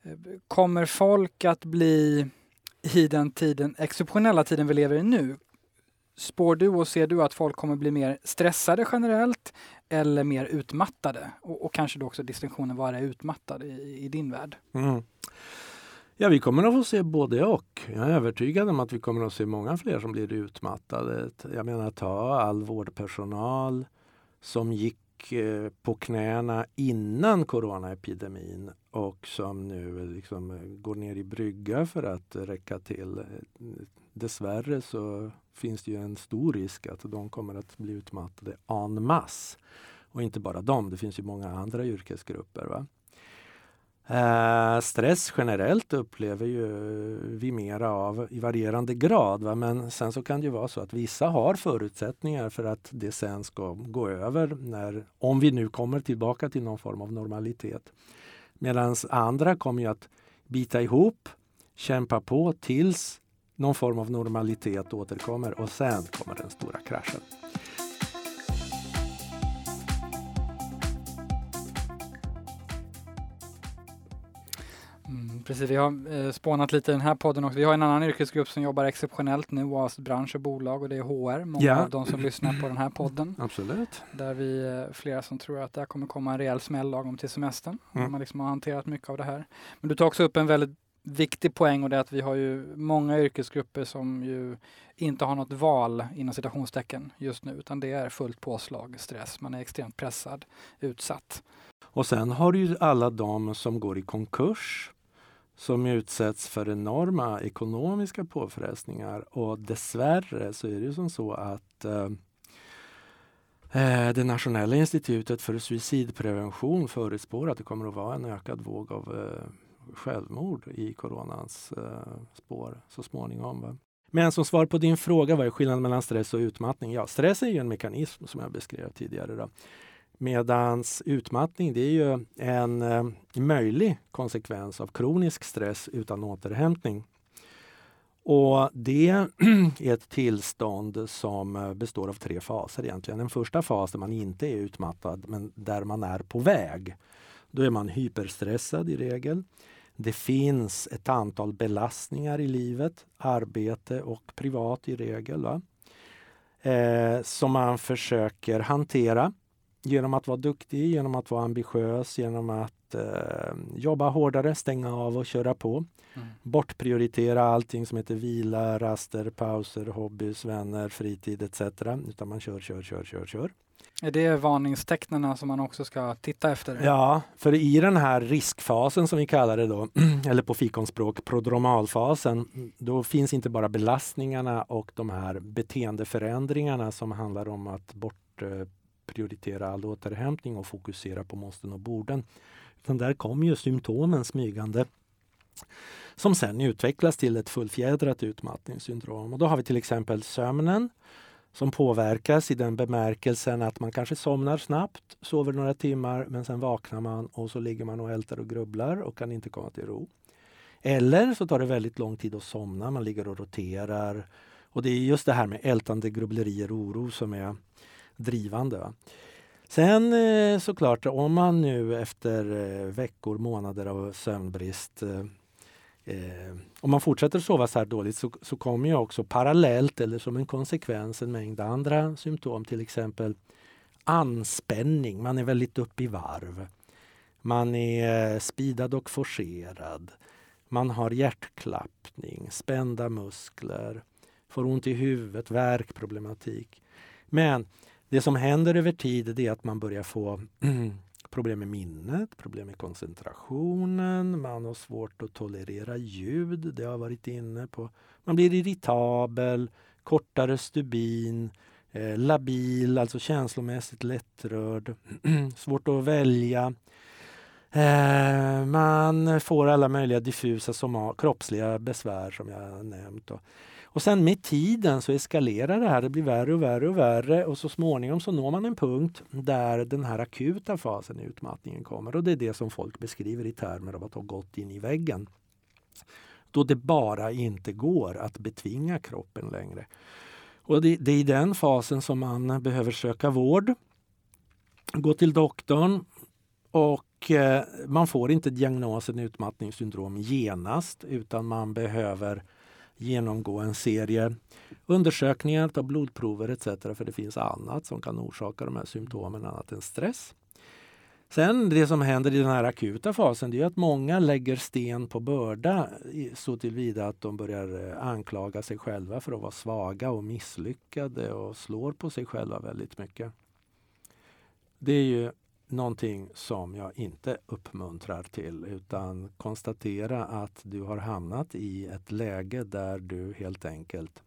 Eh, kommer folk att bli i den tiden, exceptionella tiden vi lever i nu, Spår du och ser du att folk kommer bli mer stressade generellt eller mer utmattade? Och, och kanske då också distinktionen, vad är utmattad i, i din värld? Mm. Ja, vi kommer att få se både och. Jag är övertygad om att vi kommer att se många fler som blir utmattade. Jag menar, ta all vårdpersonal som gick eh, på knäna innan coronaepidemin och som nu liksom eh, går ner i brygga för att räcka till. Eh, Dessvärre så finns det ju en stor risk att de kommer att bli utmattade en masse. Och inte bara de, det finns ju många andra yrkesgrupper. Va? Eh, stress generellt upplever ju vi mera av i varierande grad. Va? Men sen så kan det ju vara så att vissa har förutsättningar för att det sen ska gå över när, om vi nu kommer tillbaka till någon form av normalitet. Medan andra kommer ju att bita ihop, kämpa på tills någon form av normalitet återkommer och sen kommer den stora kraschen. Precis, vi har eh, spånat lite i den här podden också. Vi har en annan yrkesgrupp som jobbar exceptionellt nu oavsett bransch och bolag och det är HR. Många Ja. av de som lyssnar på den här podden. Absolut. Där vi eh, flera som tror att det här kommer komma en rejäl smäll lagom till semestern. Mm. Man liksom har hanterat mycket av det här. Men du tar också upp en väldigt viktig poäng och det är att vi har ju många yrkesgrupper som ju inte har något val inom citationstecken just nu utan det är fullt påslag, stress, man är extremt pressad, utsatt. Och sen har du ju alla de som går i konkurs som utsätts för enorma ekonomiska påfrestningar och dessvärre så är det ju som så att eh, eh det nationella institutet för suicidprevention förutspår att det kommer att vara en ökad våg av eh, självmord i coronans eh, spår så småningom. Va? Men som svar på din fråga, vad är skillnaden mellan stress och utmattning? Ja, stress är ju en mekanism som jag beskrev tidigare. Då. Medans utmattning det är ju en eh, möjlig konsekvens av kronisk stress utan återhämtning. Och det är ett tillstånd som eh, består av tre faser egentligen. En första fas där man inte är utmattad men där man är på väg. Då är man hyperstressad i regel. Det finns ett antal belastningar i livet, arbete och privat i regel? Eh, som man försöker hantera genom att vara duktig, genom att vara ambitiös, genom att eh, jobba hårdare, stänga av och köra på. Mm. Bortprioritera allting som heter vila, raster, pauser, hobbys, vänner, fritid etc. Utan man kör, kör, kör, kör, kör. Är det varningstecknen som man också ska titta efter? Ja, för i den här riskfasen som vi kallar det då, eller på fikonspråk prodromalfasen, då finns inte bara belastningarna och de här beteendeförändringarna som handlar om att bortprioritera all återhämtning och fokusera på måsten och borden. Utan där kommer ju symptomen smygande som sen utvecklas till ett fullfjädrat utmattningssyndrom. Och då har vi till exempel sömnen som påverkas i den bemärkelsen att man kanske somnar snabbt, sover några timmar men sen vaknar man och så ligger man och ältar och grubblar och kan inte komma till ro. Eller så tar det väldigt lång tid att somna, man ligger och roterar. Och det är just det här med ältande grubblerier och oro som är drivande. Sen eh, såklart, om man nu efter eh, veckor, månader av sömnbrist eh, eh, om man fortsätter sova så här dåligt så, så kommer ju också parallellt eller som en konsekvens en mängd andra symptom, till exempel anspänning, man är väldigt upp i varv. Man är eh, spidad speedad och forcerad. Man har hjärtklappning, spända muskler, får ont i huvudet, värkproblematik. Men det som händer över tid är att man börjar få problem med minnet, problem med koncentrationen, man har svårt att tolerera ljud, det har jag varit inne på. Man blir irritabel, kortare stubin, eh, labil, alltså känslomässigt lättrörd, svårt att välja. Eh, man får alla möjliga diffusa soma- kroppsliga besvär som jag har nämnt. Då. Och sen med tiden så eskalerar det här, det blir värre och värre och värre. Och så småningom så når man en punkt där den här akuta fasen i utmattningen kommer. Och det är det som folk beskriver i termer av att ha gått in i väggen. Då det bara inte går att betvinga kroppen längre. Och det, det är i den fasen som man behöver söka vård, gå till doktorn. Och eh, man får inte diagnosen utmattningssyndrom genast utan man behöver genomgå en serie undersökningar, ta blodprover etc. För det finns annat som kan orsaka de här symptomen annat än stress. Sen det som händer i den här akuta fasen det är att många lägger sten på börda så tillvida att de börjar eh, anklaga sig själva för att vara svaga och misslyckade och slår på sig själva väldigt mycket. Det är ju någonting som jag inte uppmuntrar till utan konstatera att du har hamnat i ett läge där du helt enkelt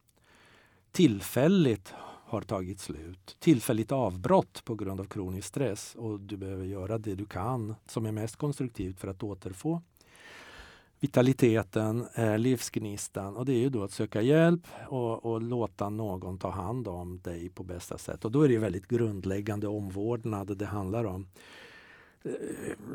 tillfälligt har tagit slut. Tillfälligt avbrott på grund av kronisk stress och du behöver göra det du kan som är mest konstruktivt för att återfå vitaliteten, eh, livsgnistan och det är ju då att söka hjälp och, och låta någon ta hand om dig på bästa sätt. Och då är det väldigt grundläggande omvårdnad det handlar om. Eh,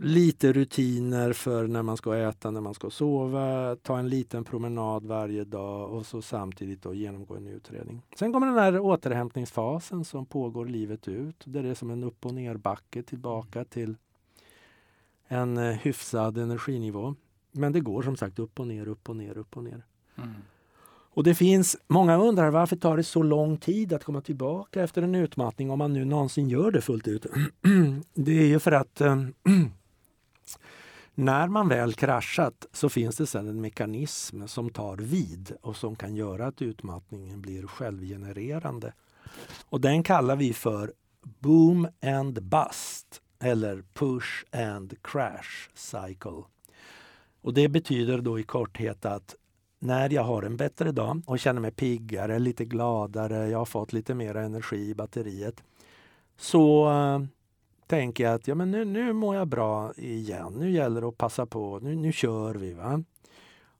Lite rutiner för när man ska äta, när man ska sova, ta en liten promenad varje dag och så samtidigt då genomgå en utredning. Sen kommer den här återhämtningsfasen som pågår livet ut. Där det är som en upp och nerbacke tillbaka till en eh, hyfsad energinivå. Men det går som sagt upp och ner, upp och ner, upp och ner. Mm. Och det finns, många undrar varför tar det så lång tid att komma tillbaka efter en utmattning om man nu någonsin gör det fullt ut. det är ju för att äh, när man väl kraschat så finns det sedan en mekanism som tar vid och som kan göra att utmattningen blir självgenererande. Och den kallar vi för boom and bust eller push and crash cycle. Och Det betyder då i korthet att när jag har en bättre dag och känner mig piggare, lite gladare, jag har fått lite mer energi i batteriet så äh, tänker jag att ja, men nu, nu mår jag bra igen. Nu gäller det att passa på. Nu, nu kör vi. Va?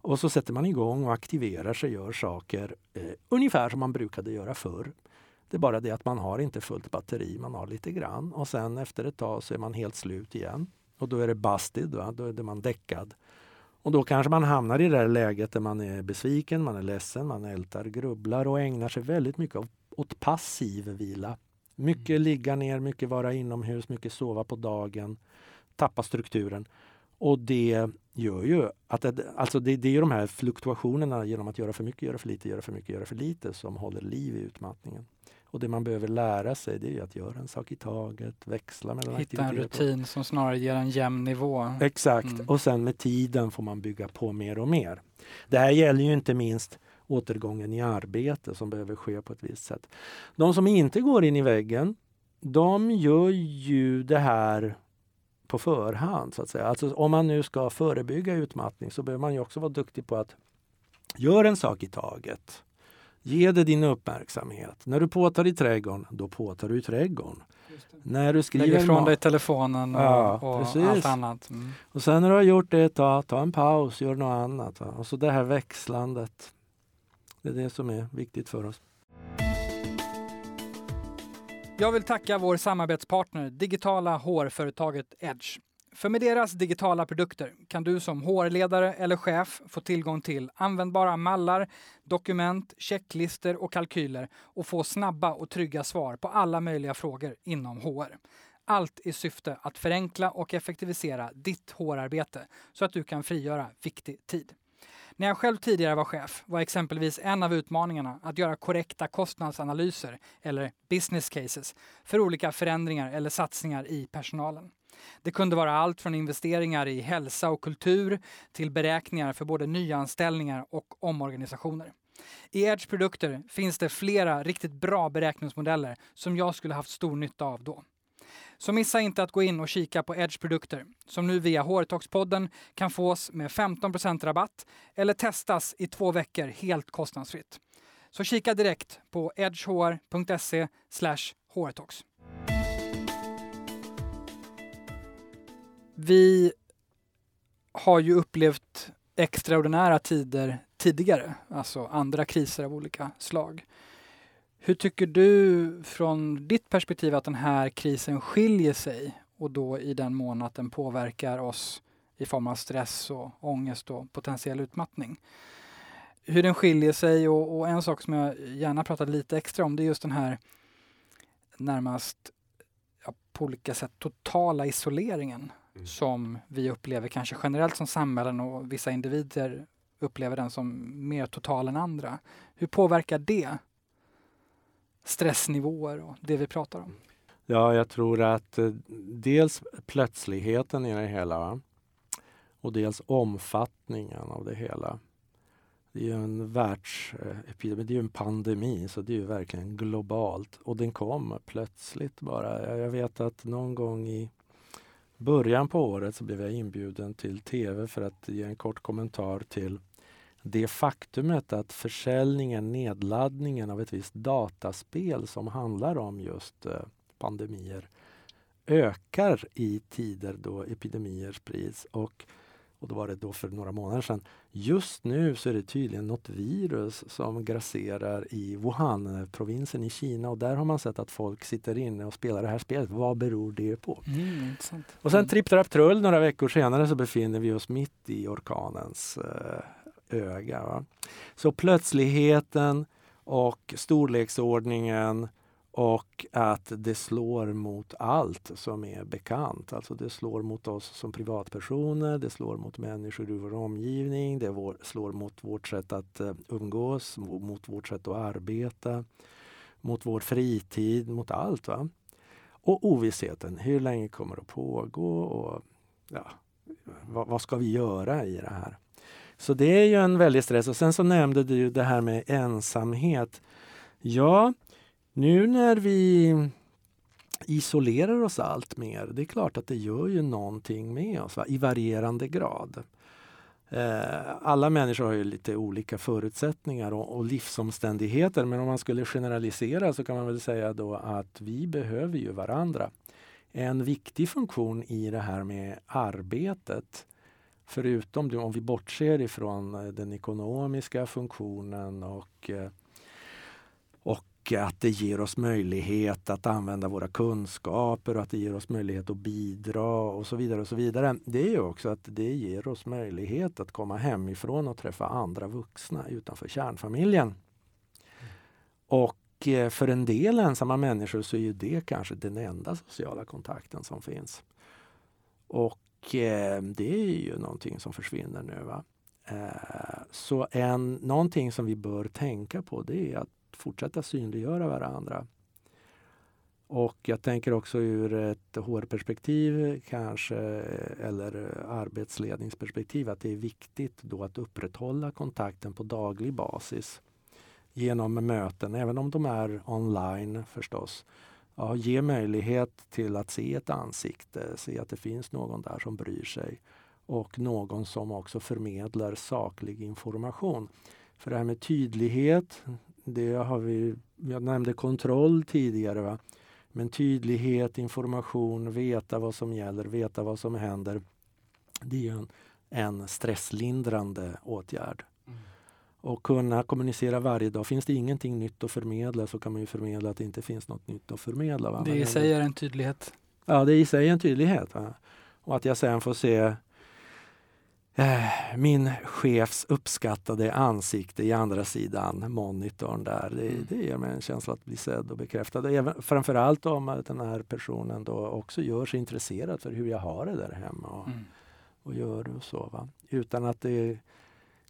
Och så sätter man igång och aktiverar sig, gör saker eh, ungefär som man brukade göra förr. Det är bara det att man har inte fullt batteri, man har lite grann och sen efter ett tag så är man helt slut igen. Och då är det busted, va? då är man däckad. Och då kanske man hamnar i det där läget där man är besviken, man är ledsen, man ältar, grubblar och ägnar sig väldigt mycket åt passiv vila. Mycket mm. ligga ner, mycket vara inomhus, mycket sova på dagen, tappa strukturen. Och det gör ju att det, alltså det, det är de här fluktuationerna genom att göra för mycket, göra för lite, göra för mycket, göra för lite som håller liv i utmattningen. Och det man behöver lära sig det är att göra en sak i taget, växla mellan Hitta en rutin som snarare ger en jämn nivå. Exakt, mm. och sen med tiden får man bygga på mer och mer. Det här gäller ju inte minst återgången i arbete som behöver ske på ett visst sätt. De som inte går in i väggen, de gör ju det här på förhand. så att säga. Alltså om man nu ska förebygga utmattning så behöver man ju också vara duktig på att göra en sak i taget. Ge det din uppmärksamhet. När du påtar i trädgården, då påtar du i trädgården. När du skriver Lägg ifrån dig telefonen och, ja, och allt annat. Mm. Och sen när du har gjort det ett tag, ta en paus, gör något annat. Va? Och så det här växlandet. Det är det som är viktigt för oss. Jag vill tacka vår samarbetspartner, digitala hårföretaget Edge. För med deras digitala produkter kan du som HR-ledare eller chef få tillgång till användbara mallar, dokument, checklister och kalkyler och få snabba och trygga svar på alla möjliga frågor inom HR. Allt i syfte att förenkla och effektivisera ditt HR-arbete så att du kan frigöra viktig tid. När jag själv tidigare var chef var exempelvis en av utmaningarna att göra korrekta kostnadsanalyser eller business cases för olika förändringar eller satsningar i personalen. Det kunde vara allt från investeringar i hälsa och kultur till beräkningar för både nyanställningar och omorganisationer. I Edge produkter finns det flera riktigt bra beräkningsmodeller som jag skulle haft stor nytta av då. Så missa inte att gå in och kika på Edge produkter som nu via HR-talks-podden kan fås med 15 rabatt eller testas i två veckor helt kostnadsfritt. Så kika direkt på edgehr.se hrtalks. Vi har ju upplevt extraordinära tider tidigare, alltså andra kriser av olika slag. Hur tycker du från ditt perspektiv att den här krisen skiljer sig och då i den mån att den påverkar oss i form av stress och ångest och potentiell utmattning? Hur den skiljer sig och, och en sak som jag gärna pratar lite extra om det är just den här närmast ja, på olika sätt totala isoleringen mm. som vi upplever kanske generellt som samhällen och vissa individer upplever den som mer total än andra. Hur påverkar det stressnivåer och det vi pratar om? Ja, jag tror att eh, dels plötsligheten i det hela och dels omfattningen av det hela. Det är ju en världsepidemi, det är ju en pandemi så det är ju verkligen globalt och den kom plötsligt bara. Jag vet att någon gång i början på året så blev jag inbjuden till Tv för att ge en kort kommentar till det faktumet att försäljningen, nedladdningen av ett visst dataspel som handlar om just eh, pandemier ökar i tider då epidemier sprids. Och, och då var det då för några månader sedan. Just nu så är det tydligen något virus som grasserar i Wuhan-provinsen i Kina och där har man sett att folk sitter inne och spelar det här spelet. Vad beror det på? Mm, och sen tripp, trapp, trull, några veckor senare så befinner vi oss mitt i orkanens eh, öga. Va? Så plötsligheten och storleksordningen Och att det slår mot allt som är bekant. Alltså det slår mot oss som privatpersoner, det slår mot människor i vår omgivning, det slår mot vårt sätt att eh, umgås, mot vårt sätt att arbeta, mot vår fritid, mot allt. Va? Och ovissheten, hur länge kommer det att pågå? Och, ja, vad, vad, ska vi göra i det här? Så det är ju en väldig stress. Och sen så nämnde du det här med ensamhet. Ja, nu när vi isolerar oss allt mer, det är klart att det gör ju någonting med oss va? i varierande grad. Eh, alla människor har ju lite olika förutsättningar och, och, livsomständigheter men om man skulle generalisera så kan man väl säga då att vi behöver ju varandra. En viktig funktion i det här med arbetet förutom om vi bortser ifrån eh, den ekonomiska funktionen och eh, och att det ger oss möjlighet att använda våra kunskaper och att det ger oss möjlighet att bidra och så vidare. och så vidare. Det är också att det ger oss möjlighet att komma hemifrån och träffa andra vuxna utanför kärnfamiljen. Och eh, för en del ensamma människor så är ju det kanske den enda sociala kontakten som finns. Och Eh, det är ju någonting som försvinner nu. Va? Eh, så en, någonting som vi bör tänka på det är att fortsätta synliggöra varandra. Och jag tänker också ur ett HR-perspektiv kanske eller arbetsledningsperspektiv att det är viktigt då att upprätthålla kontakten på daglig basis genom möten, även om de är online förstås. Ja, ge möjlighet till att se ett ansikte, se att det finns någon där som bryr sig och någon som också förmedlar saklig information. För det här med tydlighet, det har vi, jag nämnde kontroll tidigare. Va? Men tydlighet, information, veta vad som gäller, veta vad som händer. Det är en, en stresslindrande åtgärd. Och kunna kommunicera varje dag. Finns det ingenting nytt att förmedla så kan man ju förmedla att det inte finns något nytt att förmedla. Va? Det i sig är en tydlighet. Ja, det är i sig en tydlighet. Va? Och att jag sen får se Eh, min chefs uppskattade ansikte i andra sidan monitorn där. Det, mm. det ger mig en känsla att bli sedd och bekräftad. Även, framförallt om den här personen då också gör sig intresserad för hur jag har det där hemma och, mm. och gör det och så. Va? Utan att det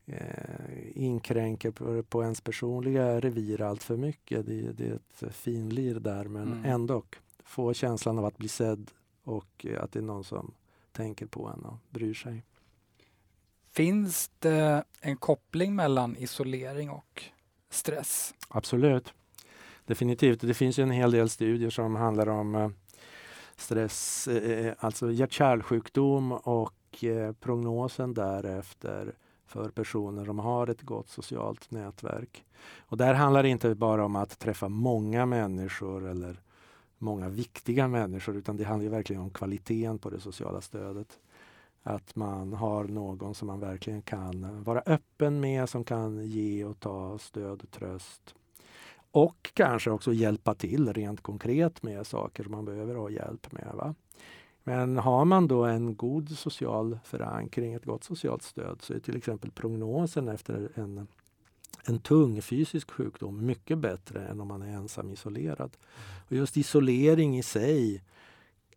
eh, inkränker på, på ens personliga revir allt för mycket. Det, det är ett finlir där men mm. ändå få känslan av att bli sedd och att det är någon som tänker på en och bryr sig. Finns det en koppling mellan isolering och stress? Absolut. Definitivt. Det finns en hel del studier som handlar om eh, stress, eh, alltså hjärt-kärlsjukdom och prognosen därefter för personer som har ett gott socialt nätverk. Och där handlar det inte bara om att träffa många människor eller många viktiga människor utan det handlar verkligen om kvaliteten på det sociala stödet. Att man har någon som man verkligen kan vara öppen med, som kan ge och ta stöd och tröst. Och kanske också hjälpa till rent konkret med saker som man behöver ha hjälp med. Va? Men har man då en god social förankring, ett gott socialt stöd, så är till exempel prognosen efter en, en tung fysisk sjukdom mycket bättre än om man är ensam isolerad. Och just isolering i sig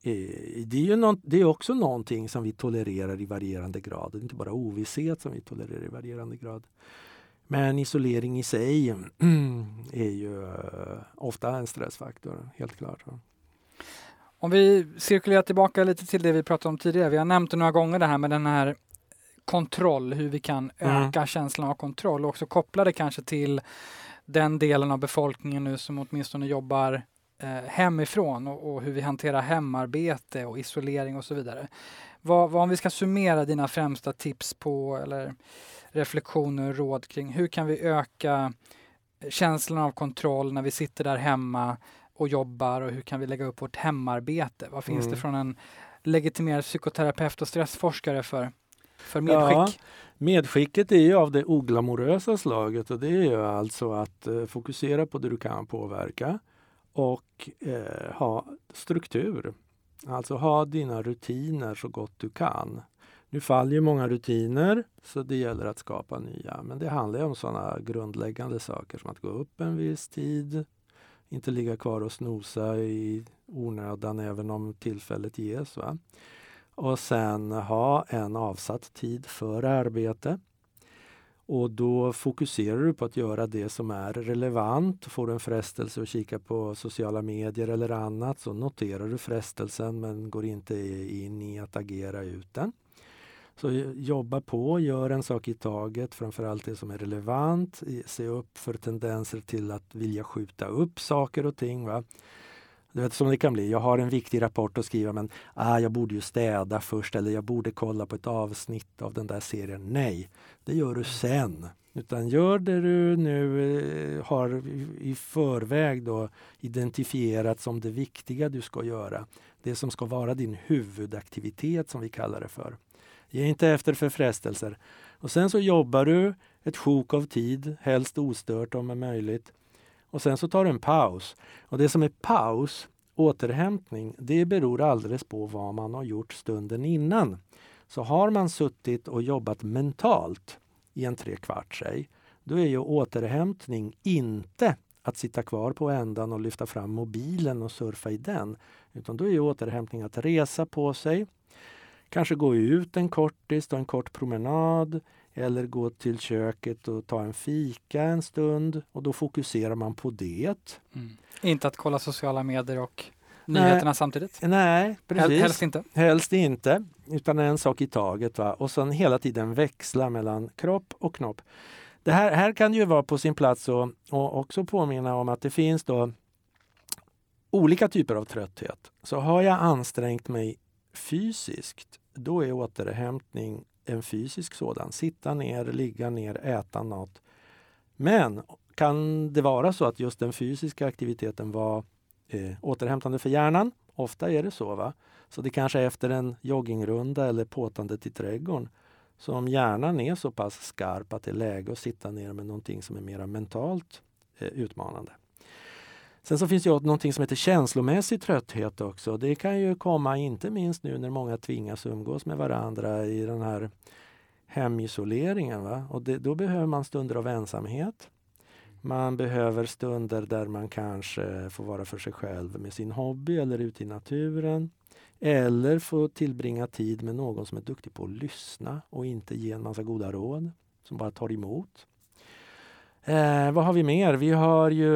eh, det är, ju någon, det är också någonting som vi tolererar i varierande grad. Det är inte bara ovisshet som vi tolererar i varierande grad. Men isolering i sig är ju eh, ofta en stressfaktor, helt klart. Om vi cirkulerar tillbaka lite till det vi pratade om tidigare. Vi har nämnt det några gånger det här med den här kontroll, hur vi kan mm. öka mm. känslan av kontroll och också koppla det kanske till den delen av befolkningen nu som åtminstone jobbar eh, hemifrån och, och, hur vi hanterar hemarbete och isolering och så vidare. Vad, vad, om vi ska summera dina främsta tips på eller reflektioner och råd kring hur kan vi öka känslan av kontroll när vi sitter där hemma och jobbar och hur kan vi lägga upp vårt hemarbete? Vad finns mm. det från en legitimerad psykoterapeut och stressforskare för, för medskick? Ja, medskicket är ju av det oglamorösa slaget och det är ju alltså att eh, fokusera på det du kan påverka och eh, ha struktur. Alltså ha dina rutiner så gott du kan. Nu faller ju många rutiner så det gäller att skapa nya. Men det handlar om sådana grundläggande saker som att gå upp en viss tid, inte ligga kvar och snosa i onödan även om tillfället ges. Va? Och sen ha en avsatt tid för arbete. Och då fokuserar du på att göra det som är relevant. Får du en frestelse att kika på sociala medier eller annat så noterar du frestelsen men går inte in i att agera ut den. Så jobba på, gör en sak i taget, framförallt det som är relevant. Se upp för tendenser till att vilja skjuta upp saker och ting. Va? Du vet som det kan bli. Jag har en viktig rapport att skriva men ah, jag borde ju städa först eller jag borde kolla på ett avsnitt av den där serien. Nej, det gör du sen. Utan gör det du nu eh, har i förväg då identifierat som det viktiga du ska göra. Det som ska vara din huvudaktivitet som vi kallar det för. Ge inte efter för frestelser. Och sen så jobbar du ett sjok av tid, helst ostört om det är möjligt. Och sen så tar du en paus. Och det som är paus, återhämtning, det beror alldeles på vad man har gjort stunden innan. Så har man suttit och jobbat mentalt i en trekvart, sig, då är ju återhämtning inte att sitta kvar på ändan och lyfta fram mobilen och surfa i den. Utan då är ju återhämtning att resa på sig, kanske gå ut en kortis, ta en kort promenad eller gå till köket och ta en fika en stund och då fokuserar man på det. Mm. Inte att kolla sociala medier och nyheterna nej, samtidigt? Nej, precis. Helst inte? Helst inte, utan en sak i taget. Va? Och sen hela tiden växla mellan kropp och knopp. Det här, här kan ju vara på sin plats och, och också påminna om att det finns då olika typer av trötthet. Så har jag ansträngt mig fysiskt, då är återhämtning en fysisk sådan. Sitta ner, ligga ner, äta något. Men kan det vara så att just den fysiska aktiviteten var eh, återhämtande för hjärnan? Ofta är det så. va? Så det kanske är efter en joggingrunda eller påtandet i trädgården som hjärnan är så pass skarp att det är läge att sitta ner med någonting som är mer mentalt eh, utmanande. Sen så finns det ju någonting som heter känslomässig trötthet också. Det kan ju komma inte minst nu när många tvingas umgås med varandra i den här hemisoleringen. Va? Och det, då behöver man stunder av ensamhet. Man behöver stunder där man kanske får vara för sig själv med sin hobby eller ute i naturen. Eller få tillbringa tid med någon som är duktig på att lyssna och inte ge en massa goda råd, som bara tar emot. Eh, vad har vi mer? Vi har ju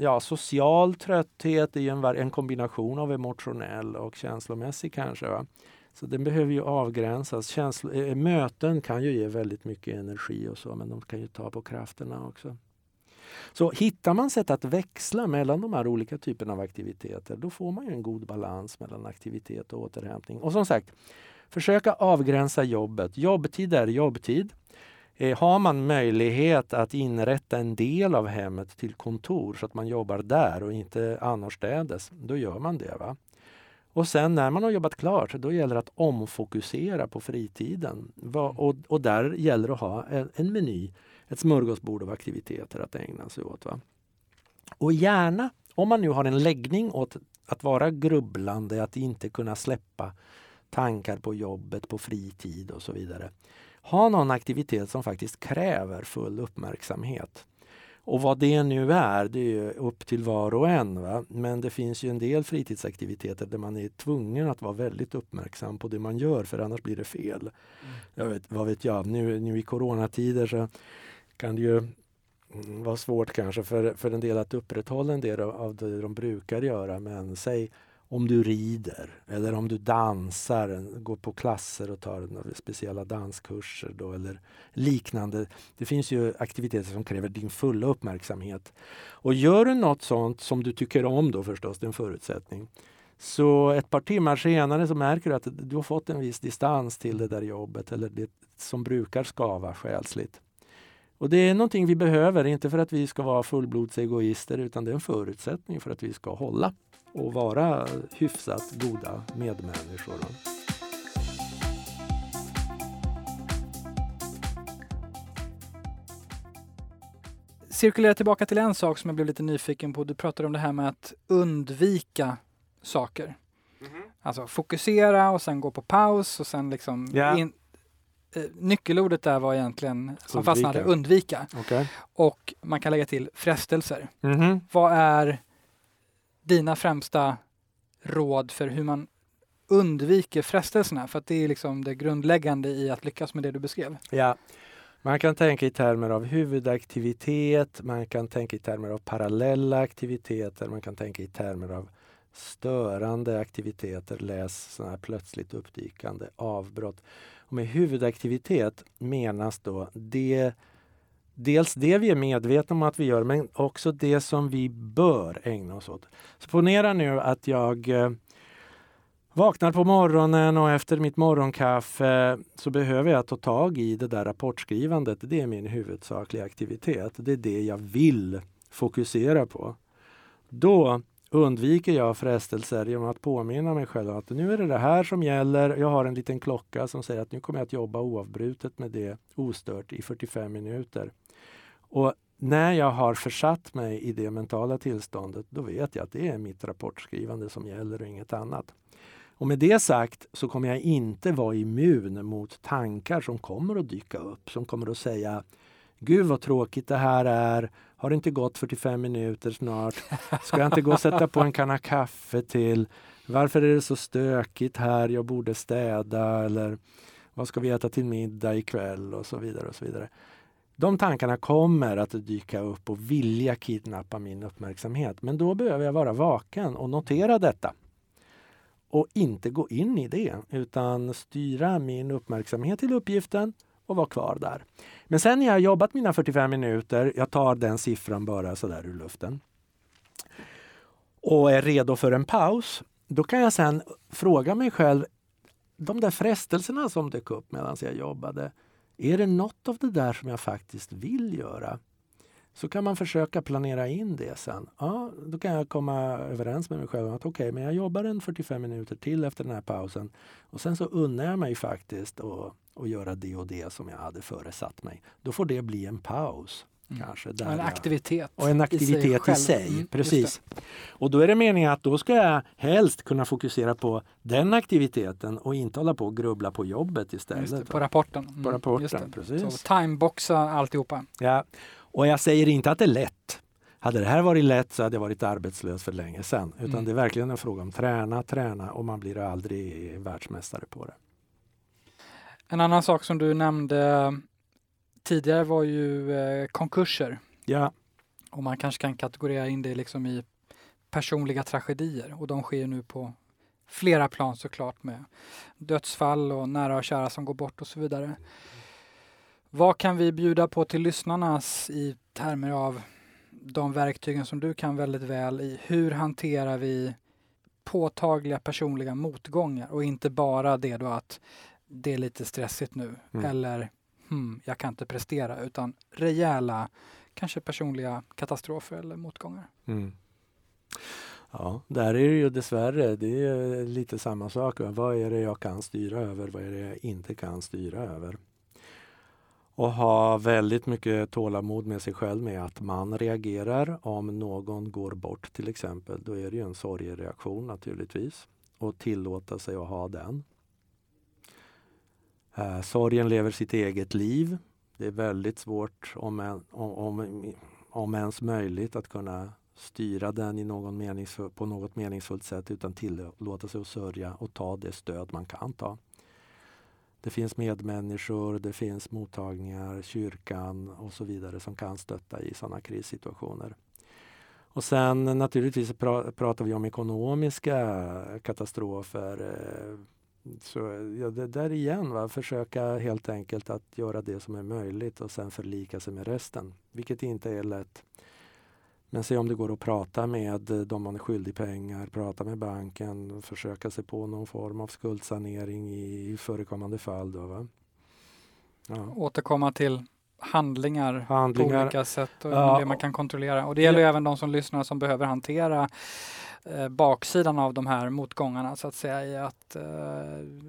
ja, social trötthet, det en, en kombination av emotionell och känslomässig kanske. Va? Så den behöver ju avgränsas. Känslo, eh, eh, möten kan ju ge väldigt mycket energi och så, men de kan ju ta på krafterna också. Så hittar man sätt att växla mellan de här olika typerna av aktiviteter, då får man ju en god balans mellan aktivitet och återhämtning. Och som sagt, försöka avgränsa jobbet. Jobbtid är jobbtid. Eh, har man möjlighet att inrätta en del av hemmet till kontor så att man jobbar där och inte annorstädes, då gör man det. Va? Och sen när man har jobbat klart, då gäller det att omfokusera på fritiden. Och, och där gäller det att ha en, en meny, ett smörgåsbord av aktiviteter att ägna sig åt. Va? Och gärna, om man nu har en läggning åt att vara grubblande, att inte kunna släppa tankar på jobbet, på fritid och så vidare ha någon aktivitet som faktiskt kräver full uppmärksamhet. Och vad det nu är, det är upp till var och en. Va? Men det finns ju en del fritidsaktiviteter där man är tvungen att vara väldigt uppmärksam på det man gör för annars blir det fel. Mm. Jag vet, vad vet jag, nu, nu i coronatider så kan det ju vara svårt kanske för, för en del att upprätthålla en del av det de brukar göra. Men säg om du rider eller om du dansar, går på klasser och tar speciella danskurser då, eller liknande. Det finns ju aktiviteter som kräver din fulla uppmärksamhet. Och gör du något sånt som du tycker om då förstås, det är en förutsättning. Så ett par timmar senare så märker du att du har fått en viss distans till det där jobbet eller det som brukar skava själsligt. Och det är någonting vi behöver, inte för att vi ska vara fullblodsegoister utan det är en förutsättning för att vi ska hålla och vara hyfsat goda medmänniskor. Cirkulera tillbaka till en sak som jag blev lite nyfiken på. Du pratade om det här med att undvika saker. Mm -hmm. Alltså fokusera och sen gå på paus och sen liksom yeah. in, eh, nyckelordet där var egentligen som undvika. fastnade undvika. Okay. Och man kan lägga till frestelser. Mm -hmm. Vad är dina främsta råd för hur man undviker frestelserna? För att det är liksom det grundläggande i att lyckas med det du beskrev. Ja, man kan tänka i termer av huvudaktivitet, man kan tänka i termer av parallella aktiviteter, man kan tänka i termer av störande aktiviteter, läs sådana här plötsligt uppdykande avbrott. Och med huvudaktivitet menas då det, dels det vi är medvetna om att vi gör, men också det som vi bör ägna oss åt. Så ponera nu att jag eh, Vaknar på morgonen och efter mitt morgonkaffe så behöver jag ta tag i det där rapportskrivandet. Det är min huvudsakliga aktivitet. Det är det jag vill fokusera på. Då undviker jag frestelser genom att påminna mig själv att nu är det det här som gäller. Jag har en liten klocka som säger att nu kommer jag att jobba oavbrutet med det ostört i 45 minuter. Och när jag har försatt mig i det mentala tillståndet, då vet jag att det är mitt rapportskrivande som gäller och inget annat. Och med det sagt så kommer jag inte vara immun mot tankar som kommer att dyka upp, som kommer att säga Gud vad tråkigt det här är. Har det inte gått 45 minuter snart? Ska jag inte gå och sätta på en kanna kaffe till? Varför är det så stökigt här? Jag borde städa eller vad ska vi äta till middag ikväll? Och så vidare och så vidare. De tankarna kommer att dyka upp och vilja kidnappa min uppmärksamhet. Men då behöver jag vara vaken och notera detta och inte gå in i det utan styra min uppmärksamhet till uppgiften och vara kvar där. Men sen när jag jobbat mina 45 minuter, jag tar den siffran bara sådär ur luften och är redo för en paus, då kan jag sen fråga mig själv, de där frestelserna som dök upp medan jag jobbade, är det något av det där som jag faktiskt vill göra? Så kan man försöka planera in det sen. Ja, då kan jag komma överens med mig själv att okej, okay, men jag jobbar en 45 minuter till efter den här pausen. Och sen så unnar jag mig faktiskt att, att göra det och det som jag hade föresatt mig. Då får det bli en paus. Mm. Kanske, där en aktivitet. Och en aktivitet i sig, i sig mm, precis. Och då är det meningen att då ska jag helst kunna fokusera på den aktiviteten och inte hålla på och grubbla på jobbet istället. Det, på rapporten. Mm, på rapporten, precis. Så timeboxa alltihopa. Ja, och jag säger inte att det är lätt. Hade det här varit lätt så hade jag varit arbetslös för länge sedan. Utan mm. det är verkligen en fråga om träna, träna och man blir aldrig världsmästare på det. En annan sak som du nämnde tidigare var ju eh, konkurser. Ja. Och man kanske kan kategorera in det liksom i personliga tragedier och de sker nu på flera plan såklart med dödsfall och nära och kära som går bort och så vidare. Vad kan vi bjuda på till lyssnarnas i termer av de verktygen som du kan väldigt väl i hur hanterar vi påtagliga personliga motgångar och inte bara det då att det är lite stressigt nu mm. eller hmm, jag kan inte prestera utan rejäla kanske personliga katastrofer eller motgångar. Mm. Ja, där är det ju dessvärre det är lite samma sak. Vad är det jag kan styra över? Vad är det jag inte kan styra över? Och ha väldigt mycket tålamod med sig själv med att man reagerar om någon går bort till exempel. Då är det ju en sorgereaktion naturligtvis och tillåta sig att ha den. Eh, sorgen lever sitt eget liv. Det är väldigt svårt, om, en, om, om, om ens möjligt, att kunna styra den i någon meningsfull, på något meningsfullt sätt utan tillåta sig att sörja och ta det stöd man kan ta. Det finns medmänniskor, det finns mottagningar, kyrkan och så vidare som kan stötta i sådana krissituationer. Och sen naturligtvis pra pratar vi om ekonomiska katastrofer. Eh, så ja, det där igen, va? försöka helt enkelt att göra det som är möjligt och sen förlika sig med resten, vilket inte är lätt. Men se om det går att prata med de man är skyldig pengar, prata med banken, försöka sig på någon form av skuldsanering i förekommande fall. Då, va? Ja. Återkomma till handlingar, handlingar, på olika sätt och ja. det man kan kontrollera. Och det gäller ja. även de som lyssnar som behöver hantera eh, baksidan av de här motgångarna så att säga i att eh,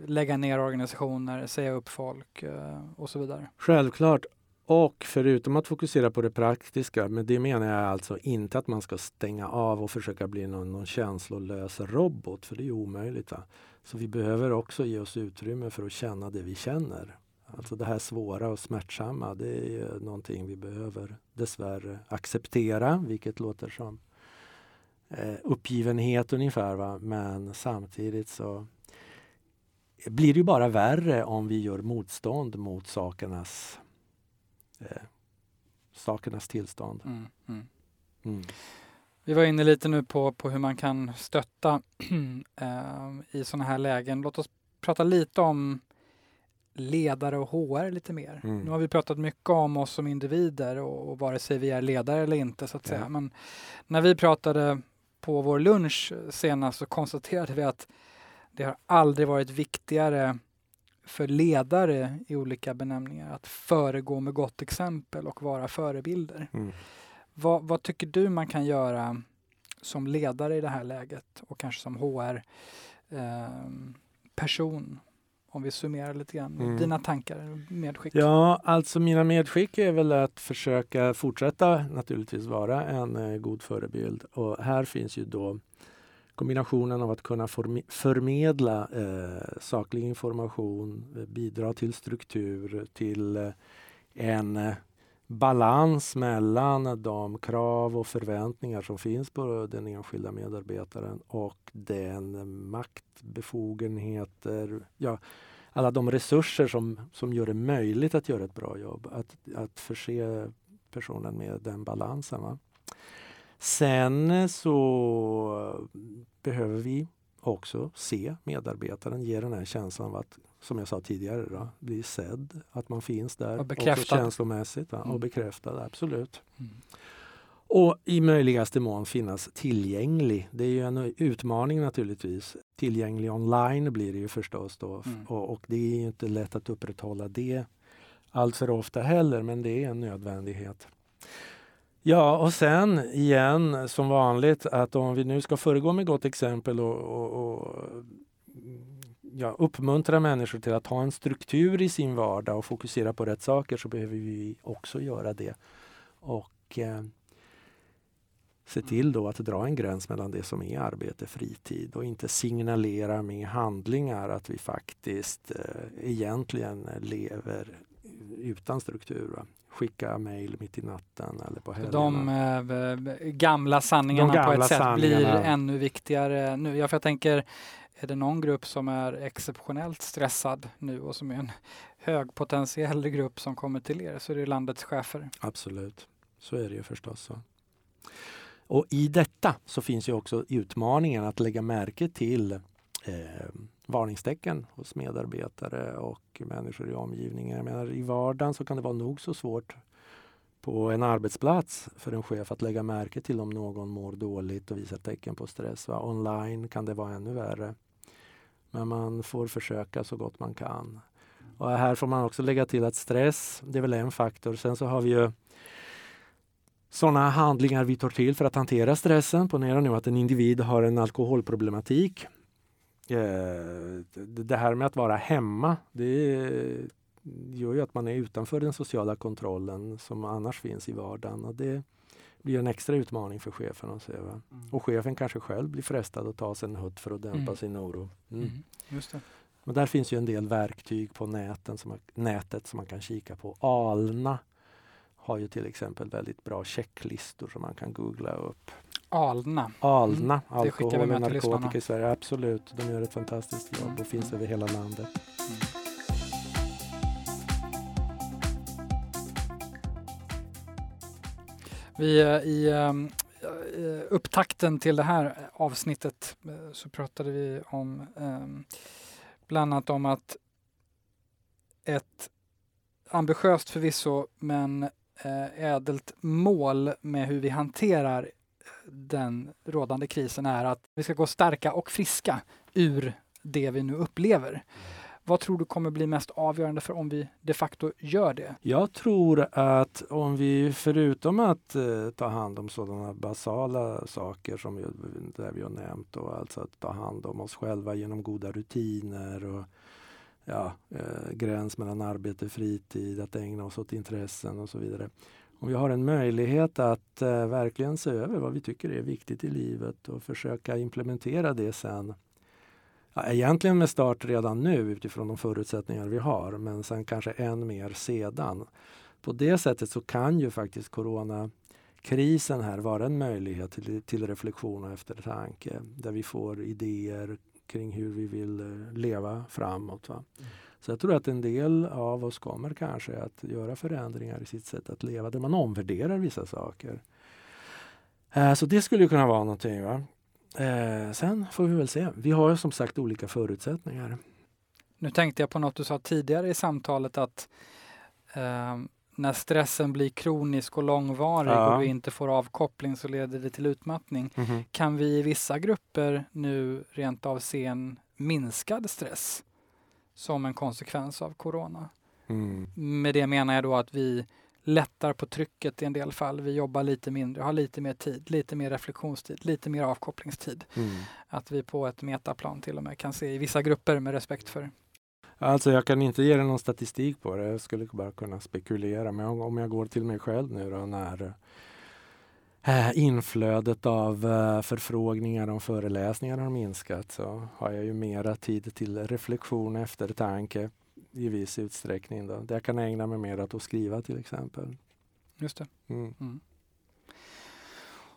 lägga ner organisationer, säga upp folk eh, och så vidare. Självklart. Och förutom att fokusera på det praktiska, men det menar jag alltså inte att man ska stänga av och försöka bli någon, någon känslolös robot, för det är omöjligt. Va? Så vi behöver också ge oss utrymme för att känna det vi känner. Alltså det här svåra och smärtsamma, det är någonting vi behöver dessvärre acceptera, vilket låter som eh, uppgivenhet ungefär. Va? Men samtidigt så blir det ju bara värre om vi gör motstånd mot sakernas, eh, sakernas tillstånd. Mm, mm. Mm. Vi var inne lite nu på, på hur man kan stötta eh, i sådana här lägen. Låt oss prata lite om ledare och HR lite mer. Mm. Nu har vi pratat mycket om oss som individer och, och vare sig vi är ledare eller inte så att säga. Men när vi pratade på vår lunch senast så konstaterade vi att det har aldrig varit viktigare för ledare i olika benämningar att föregå med gott exempel och vara förebilder. Mm. Vad, vad tycker du man kan göra som ledare i det här läget och kanske som HR eh, person? Om vi summerar lite grann. Mm. Dina tankar, medskick. Ja, alltså mina medskick är väl att försöka fortsätta naturligtvis vara en eh, god förebild. Och här finns ju då kombinationen av att kunna förmedla eh, saklig information, eh, bidra till struktur, till eh, en eh, balans mellan de krav och förväntningar som finns på den enskilda medarbetaren och den makt, befogenheter, ja, alla de resurser som, som gör det möjligt att göra ett bra jobb. Att, att förse personen med den balansen. Va? Sen så behöver vi också se medarbetaren ge den här känslan av att, som jag sa tidigare, då, bli sedd. Att man finns där. Och bekräftad. Också känslomässigt. Va? Mm. Och bekräftad, absolut. Mm. Och i möjligaste mån finnas tillgänglig. Det är ju en utmaning naturligtvis. Tillgänglig online blir det ju förstås då. Mm. Och, och det är inte lätt att upprätthålla det allt för ofta heller, men det är en nödvändighet. Ja, och sen igen som vanligt att om vi nu ska föregå med gott exempel och, och, och ja, uppmuntra människor till att ha en struktur i sin vardag och fokusera på rätt saker så behöver vi också göra det. Och eh, se till då att dra en gräns mellan det som är arbete, och fritid och inte signalera med handlingar att vi faktiskt eh, egentligen lever utan struktur. Va? Skicka mejl mitt i natten eller på helgerna. De eh, gamla sanningarna De på gamla ett sätt blir ännu viktigare nu. Ja, för jag tänker, är det någon grupp som är exceptionellt stressad nu och som är en högpotentiell grupp som kommer till er så är det landets chefer. Absolut, så är det ju förstås. Så. Och i detta så finns ju också utmaningen att lägga märke till eh, varningstecken hos medarbetare och människor i omgivningen. Jag menar, I vardagen så kan det vara nog så svårt på en arbetsplats för en chef att lägga märke till om någon mår dåligt och visar tecken på stress. Va? Online kan det vara ännu värre. Men man får försöka så gott man kan. Och här får man också lägga till att stress, det är väl en faktor. Sen så har vi ju sådana handlingar vi tar till för att hantera stressen. Ponera nu att en individ har en alkoholproblematik. Eh, Det här med att vara hemma, det gör ju att man är utanför den sociala kontrollen som annars finns i vardagen. Och det blir en extra utmaning för chefen att se. Va? Och chefen kanske själv blir frestad att ta sig en hutt för att dämpa Mm. sin oro. Mm. Mm. Just det. Men där finns ju en del verktyg på näten som man, nätet som man kan kika på. Alna har ju till exempel väldigt bra checklistor som man kan googla upp. Alna. Alna, Mm, alkohol och narkotika i Sverige. Absolut, de gör ett fantastiskt jobb Mm. och finns över hela landet. Vi eh, i ehm, eh, upptakten till det här avsnittet eh, så pratade vi om ehm, bland annat om att ett ambitiöst förvisso men ädelt mål med hur vi hanterar den rådande krisen är att vi ska gå starka och friska ur det vi nu upplever. Vad tror du kommer bli mest avgörande för om vi de facto gör det? Jag tror att om vi förutom att eh, ta hand om sådana basala saker som vi, där vi har nämnt, och alltså att ta hand om oss själva genom goda rutiner och ja, eh, gräns mellan arbete och fritid, att ägna oss åt intressen och så vidare. Och vi har en möjlighet att eh, verkligen se över vad vi tycker är viktigt i livet och försöka implementera det sen. Ja, egentligen med start redan nu utifrån de förutsättningar vi har, men sen kanske än mer sedan. På det sättet så kan ju faktiskt coronakrisen här vara en möjlighet till, till reflektion och eftertanke där vi får idéer kring hur vi vill eh, leva framåt. Va? Mm. Så jag tror att en del av oss kommer kanske att göra förändringar i sitt sätt att leva där man omvärderar vissa saker. Eh, så det skulle kunna vara någonting. Va? Eh, sen får vi väl se. Vi har som sagt olika förutsättningar. Nu tänkte jag på något du sa tidigare i samtalet att eh, när stressen blir kronisk och långvarig ja. och vi inte får avkoppling så leder det till utmattning. Mm -hmm. Kan vi i vissa grupper nu rent av se en minskad stress som en konsekvens av corona? Mm. Med det menar jag då att vi lättar på trycket i en del fall. Vi jobbar lite mindre, har lite mer tid, lite mer reflektionstid, lite mer avkopplingstid. Mm. Att vi på ett metaplan till och med kan se i vissa grupper med respekt för Alltså jag kan inte ge dig någon statistik på det. Jag skulle bara kunna spekulera. Men om jag går till mig själv nu då när äh, inflödet av äh, förfrågningar om föreläsningar har minskat så har jag ju mera tid till reflektion och eftertanke i viss utsträckning. Då. Jag kan ägna mig mer åt att skriva till exempel. Just det. Mm. Mm.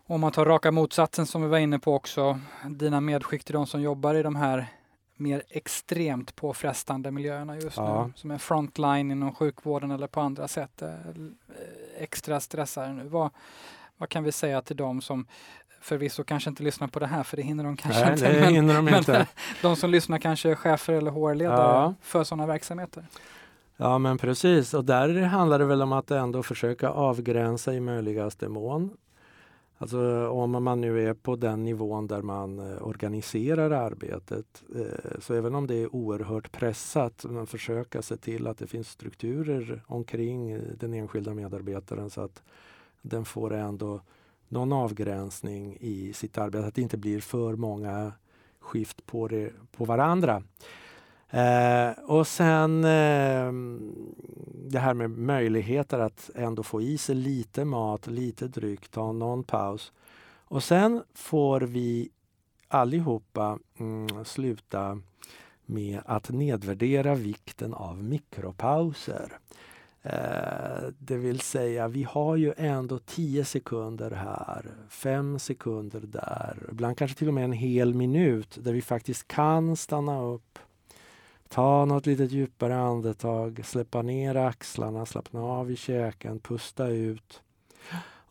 Om man tar raka motsatsen som vi var inne på också, dina medskick till de som jobbar i de här mer extremt påfrestande miljöerna just ja. nu, som är frontline inom sjukvården eller på andra sätt eh, extra stressade nu. Vad, vad kan vi säga till dem som förvisso kanske inte lyssnar på det här, för det hinner de kanske Nej, inte. Det hinner de, men, inte. de som lyssnar kanske är chefer eller HR-ledare ja. för sådana verksamheter. Ja men precis och där handlar det väl om att ändå försöka avgränsa i möjligaste mån. Alltså om man nu är på den nivån där man eh, organiserar arbetet eh, så även om det är oerhört pressat, man försöka se till att det finns strukturer omkring eh, den enskilda medarbetaren så att den får ändå någon avgränsning i sitt arbete, att det inte blir för många skift på, det, på varandra. Eh, och sen eh, det här med möjligheter att ändå få i sig lite mat, lite dryck, ta någon paus. Och sen får vi allihopa mm, sluta med att nedvärdera vikten av mikropauser. Eh, det vill säga, vi har ju ändå 10 sekunder här, 5 sekunder där, ibland kanske till och med en hel minut där vi faktiskt kan stanna upp, ta något litet djupare andetag, släppa ner axlarna, slappna av i käken, pusta ut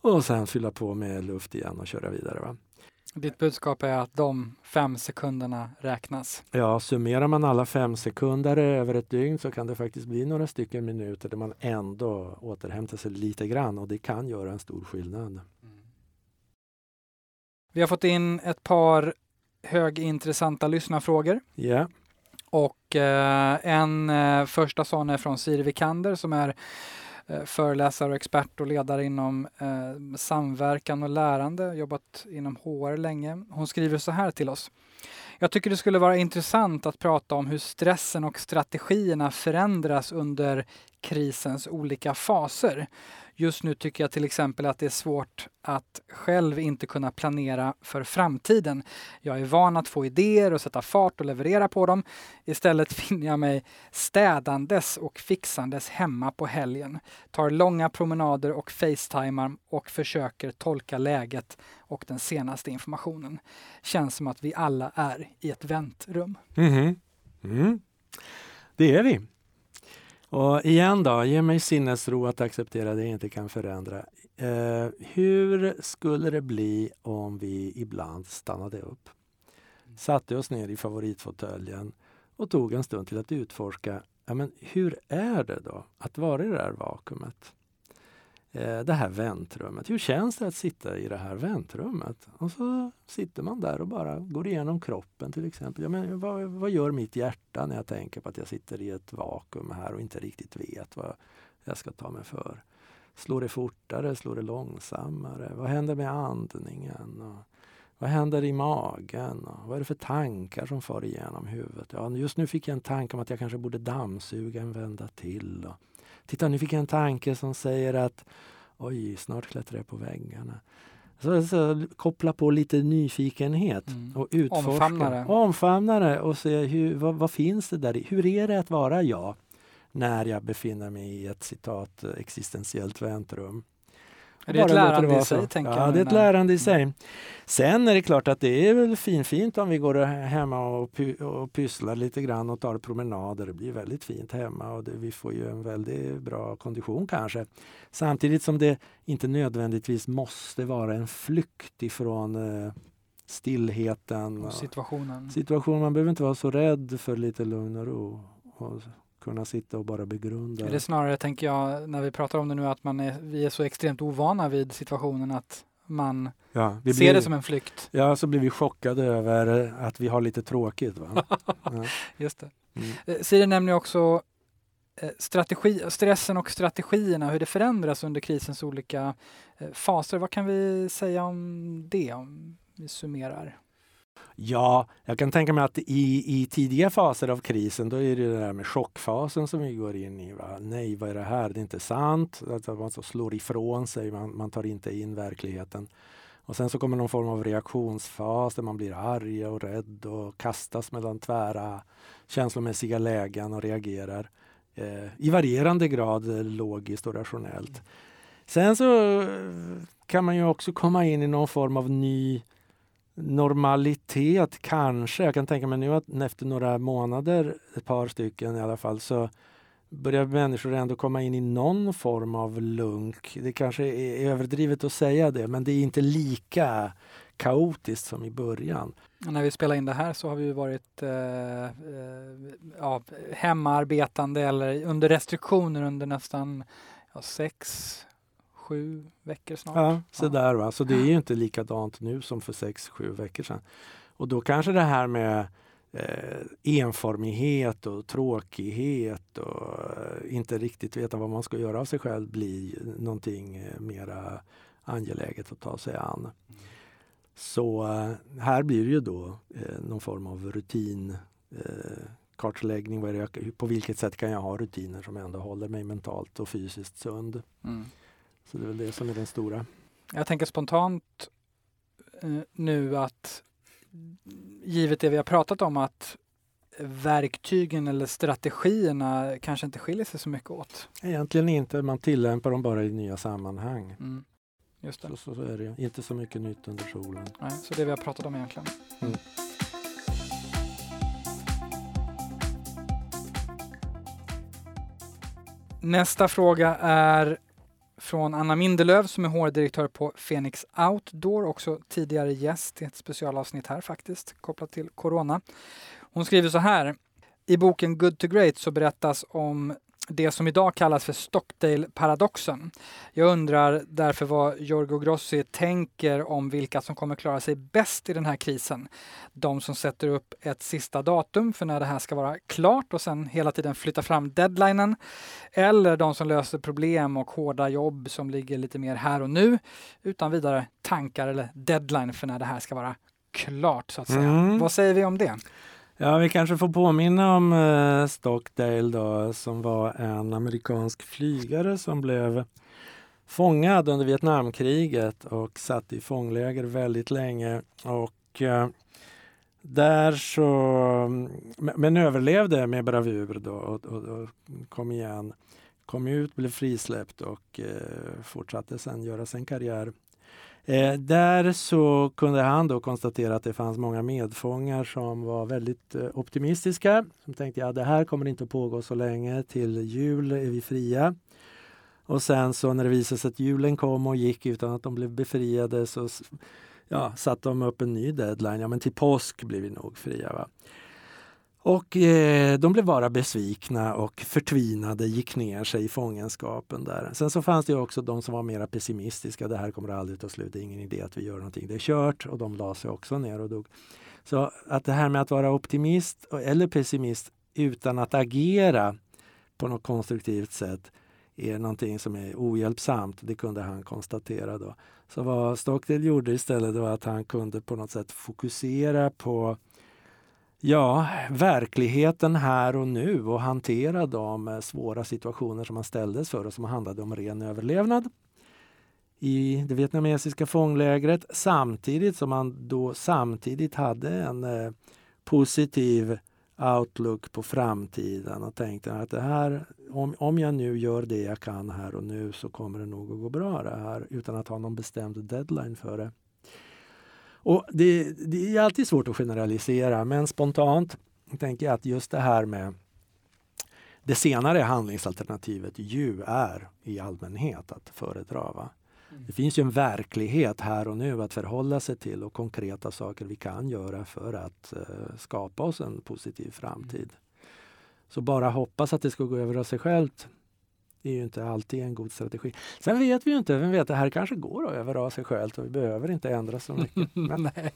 och sen fylla på med luft igen och köra vidare. Va? Ditt budskap är att de fem sekunderna räknas? Ja, summerar man alla fem sekunder över ett dygn så kan det faktiskt bli några stycken minuter där man ändå återhämtar sig lite grann och det kan göra en stor skillnad. Mm. Vi har fått in ett par högintressanta lyssnarfrågor. Yeah. Och eh, en eh, första sån är från Siri Vikander som är Eh, föreläsare och expert och ledare inom eh, samverkan och lärande, jobbat inom HR länge. Hon skriver så här till oss. Jag tycker det skulle vara intressant att prata om hur stressen och strategierna förändras under krisens olika faser. Just nu tycker jag till exempel att det är svårt att själv inte kunna planera för framtiden. Jag är van att få idéer och sätta fart och leverera på dem. Istället finner jag mig städandes och fixandes hemma på helgen. Tar långa promenader och facetimar och försöker tolka läget och den senaste informationen. Känns som att vi alla är i ett väntrum. Mm. Mm. Det är vi. Och igen då, ge mig sinnesro att acceptera det jag inte kan förändra. Eh, hur skulle det bli om vi ibland stannade upp, satte oss ner i favoritfåtöljen och tog en stund till att utforska, ja, men hur är det då att vara i det här vakuumet? Eh, det här väntrummet. Hur känns det att sitta i det här väntrummet? Och så sitter man där och bara går igenom kroppen till exempel. Ja, men vad, vad gör mitt hjärta när jag tänker på att jag sitter i ett vakuum här och inte riktigt vet vad jag ska ta mig för? Slår det fortare? Slår det långsammare? Vad händer med andningen? Och vad händer i magen? Och vad är det för tankar som far igenom huvudet? Ja, just nu fick jag en tanke om att jag kanske borde dammsuga en vända till. Och Titta, nu fick jag en tanke som säger att oj, snart klättrar jag på väggarna. Så, så, koppla på lite nyfikenhet mm. och utforska. Omfamnare. Omfamnare och se hur, vad, vad, finns det där Hur är det att vara jag när jag befinner mig i ett citat existentiellt väntrum? Är det är ett lärande i sig, tänker. Ja, det är ett lärande i sig. Sen är det klart att det är väl finfint om vi går hemma och, py och pysslar lite grann och tar promenader. Det blir väldigt fint hemma och det, vi får ju en väldigt bra kondition kanske. Samtidigt som det inte nödvändigtvis måste vara en flykt ifrån eh, stillheten. Och situationen. situationen. Man behöver inte vara så rädd för lite lugn och ro. Och kunna sitta och bara begrunda. Det är snarare, tänker jag, när vi pratar om det nu, att man är, vi är så extremt ovana vid situationen att man ja, ser blir, det som en flykt. Ja, så blir vi chockade över att vi har lite tråkigt. Va? ja. Just det. Mm. Eh, Siri nämner också eh, strategi, stressen och strategierna, hur det förändras under krisens olika eh, faser. Vad kan vi säga om det, om vi summerar? Ja, jag kan tänka mig att i, i tidiga faser av krisen då är det det där med chockfasen som vi går in i. Va? Nej, vad är det här? Det är inte sant. Alltså man så slår ifrån sig, man, man tar inte in verkligheten. Och sen så kommer någon form av reaktionsfas där man blir arg och rädd och kastas mellan tvära känslomässiga lägen och reagerar eh, i varierande grad logiskt och rationellt. Sen så kan man ju också komma in i någon form av ny normalitet kanske. Jag kan tänka mig nu att efter några månader, ett par stycken i alla fall, så börjar människor ändå komma in i någon form av lunk. Det kanske är överdrivet att säga det, men det är inte lika kaotiskt som i början. Och när vi spelar in det här så har vi varit eh, eh, ja, hemarbetande eller under restriktioner under nästan ja, sex, sju veckor snart. Ja, så där va. Så det är ju inte likadant nu som för sex, sju veckor sedan. Och då kanske det här med eh, enformighet och tråkighet och eh, inte riktigt veta vad man ska göra av sig själv blir någonting eh, mera angeläget att ta sig an. Så eh, här blir det ju då eh, någon form av rutin eh, kartläggning. På vilket sätt kan jag ha rutiner som ändå håller mig mentalt och fysiskt sund? Mm. Så det är väl det som är den stora. Jag tänker spontant eh, nu att givet det vi har pratat om att verktygen eller strategierna kanske inte skiljer sig så mycket åt. Egentligen inte, man tillämpar dem bara i nya sammanhang. Mm. Just det. Så, så, så är det Inte så mycket nytt under solen. Nej, så det vi har pratat om egentligen. Mm. Nästa fråga är från Anna Mindelöv som är HR-direktör på Phoenix Outdoor, också tidigare gäst i ett specialavsnitt här faktiskt, kopplat till Corona. Hon skriver så här. I boken Good to Great så berättas om det som idag kallas för Stockdale-paradoxen. Jag undrar därför vad Giorgio Grossi tänker om vilka som kommer klara sig bäst i den här krisen. De som sätter upp ett sista datum för när det här ska vara klart och sen hela tiden flyttar fram deadlinen. Eller de som löser problem och hårda jobb som ligger lite mer här och nu utan vidare tankar eller deadline för när det här ska vara klart så att säga. Mm. Vad säger vi om det? Ja, vi kanske får påminna om eh, Stockdale då, som var en amerikansk flygare som blev fångad under Vietnamkriget och satt i fångläger väldigt länge. Och eh, där så, men överlevde med bravur då och, och, och kom igen. Kom ut, blev frisläppt och eh, fortsatte sen göra sin karriär Eh, där så kunde han då konstatera att det fanns många medfångar som var väldigt eh, optimistiska. Som tänkte ja, det här kommer inte att pågå så länge. Till jul är vi fria. Och sen så när det visade sig att julen kom och gick utan att de blev befriade så ja, satte de upp en ny deadline. Ja, men till påsk blir vi nog fria. Va? Och eh, de blev bara besvikna och förtvinade, gick ner sig i fångenskapen där. Sen så fanns det också de som var mer pessimistiska. Det här kommer aldrig ta slut, det är ingen idé att vi gör någonting, det är kört. Och de la sig också ner och dog. Så att det här med att vara optimist eller pessimist utan att agera på något konstruktivt sätt är någonting som är ohjälpsamt. Det kunde han konstatera då. Så vad Stockdale gjorde istället var att han kunde på något sätt fokusera på Ja, verkligheten här och nu och hantera de eh, svåra situationer som man ställdes för och som handlade om ren överlevnad i det vietnamesiska fånglägret samtidigt som man då samtidigt hade en eh, positiv outlook på framtiden och tänkte att det här, om, om jag nu gör det jag kan här och nu så kommer det nog att gå bra det här utan att ha någon bestämd deadline för det. Och det, det är alltid svårt att generalisera men spontant tänker jag att just det här med det senare handlingsalternativet ju är i allmänhet att föredra. Va? Mm. Det finns ju en verklighet här och nu att förhålla sig till och konkreta saker vi kan göra för att uh, skapa oss en positiv framtid. Mm. Så bara hoppas att det ska gå över av sig självt det är ju inte alltid en god strategi. Sen vet vi ju inte, vem vet, det här kanske går att överdra sig självt och vi behöver inte ändra så mycket. Men Nej,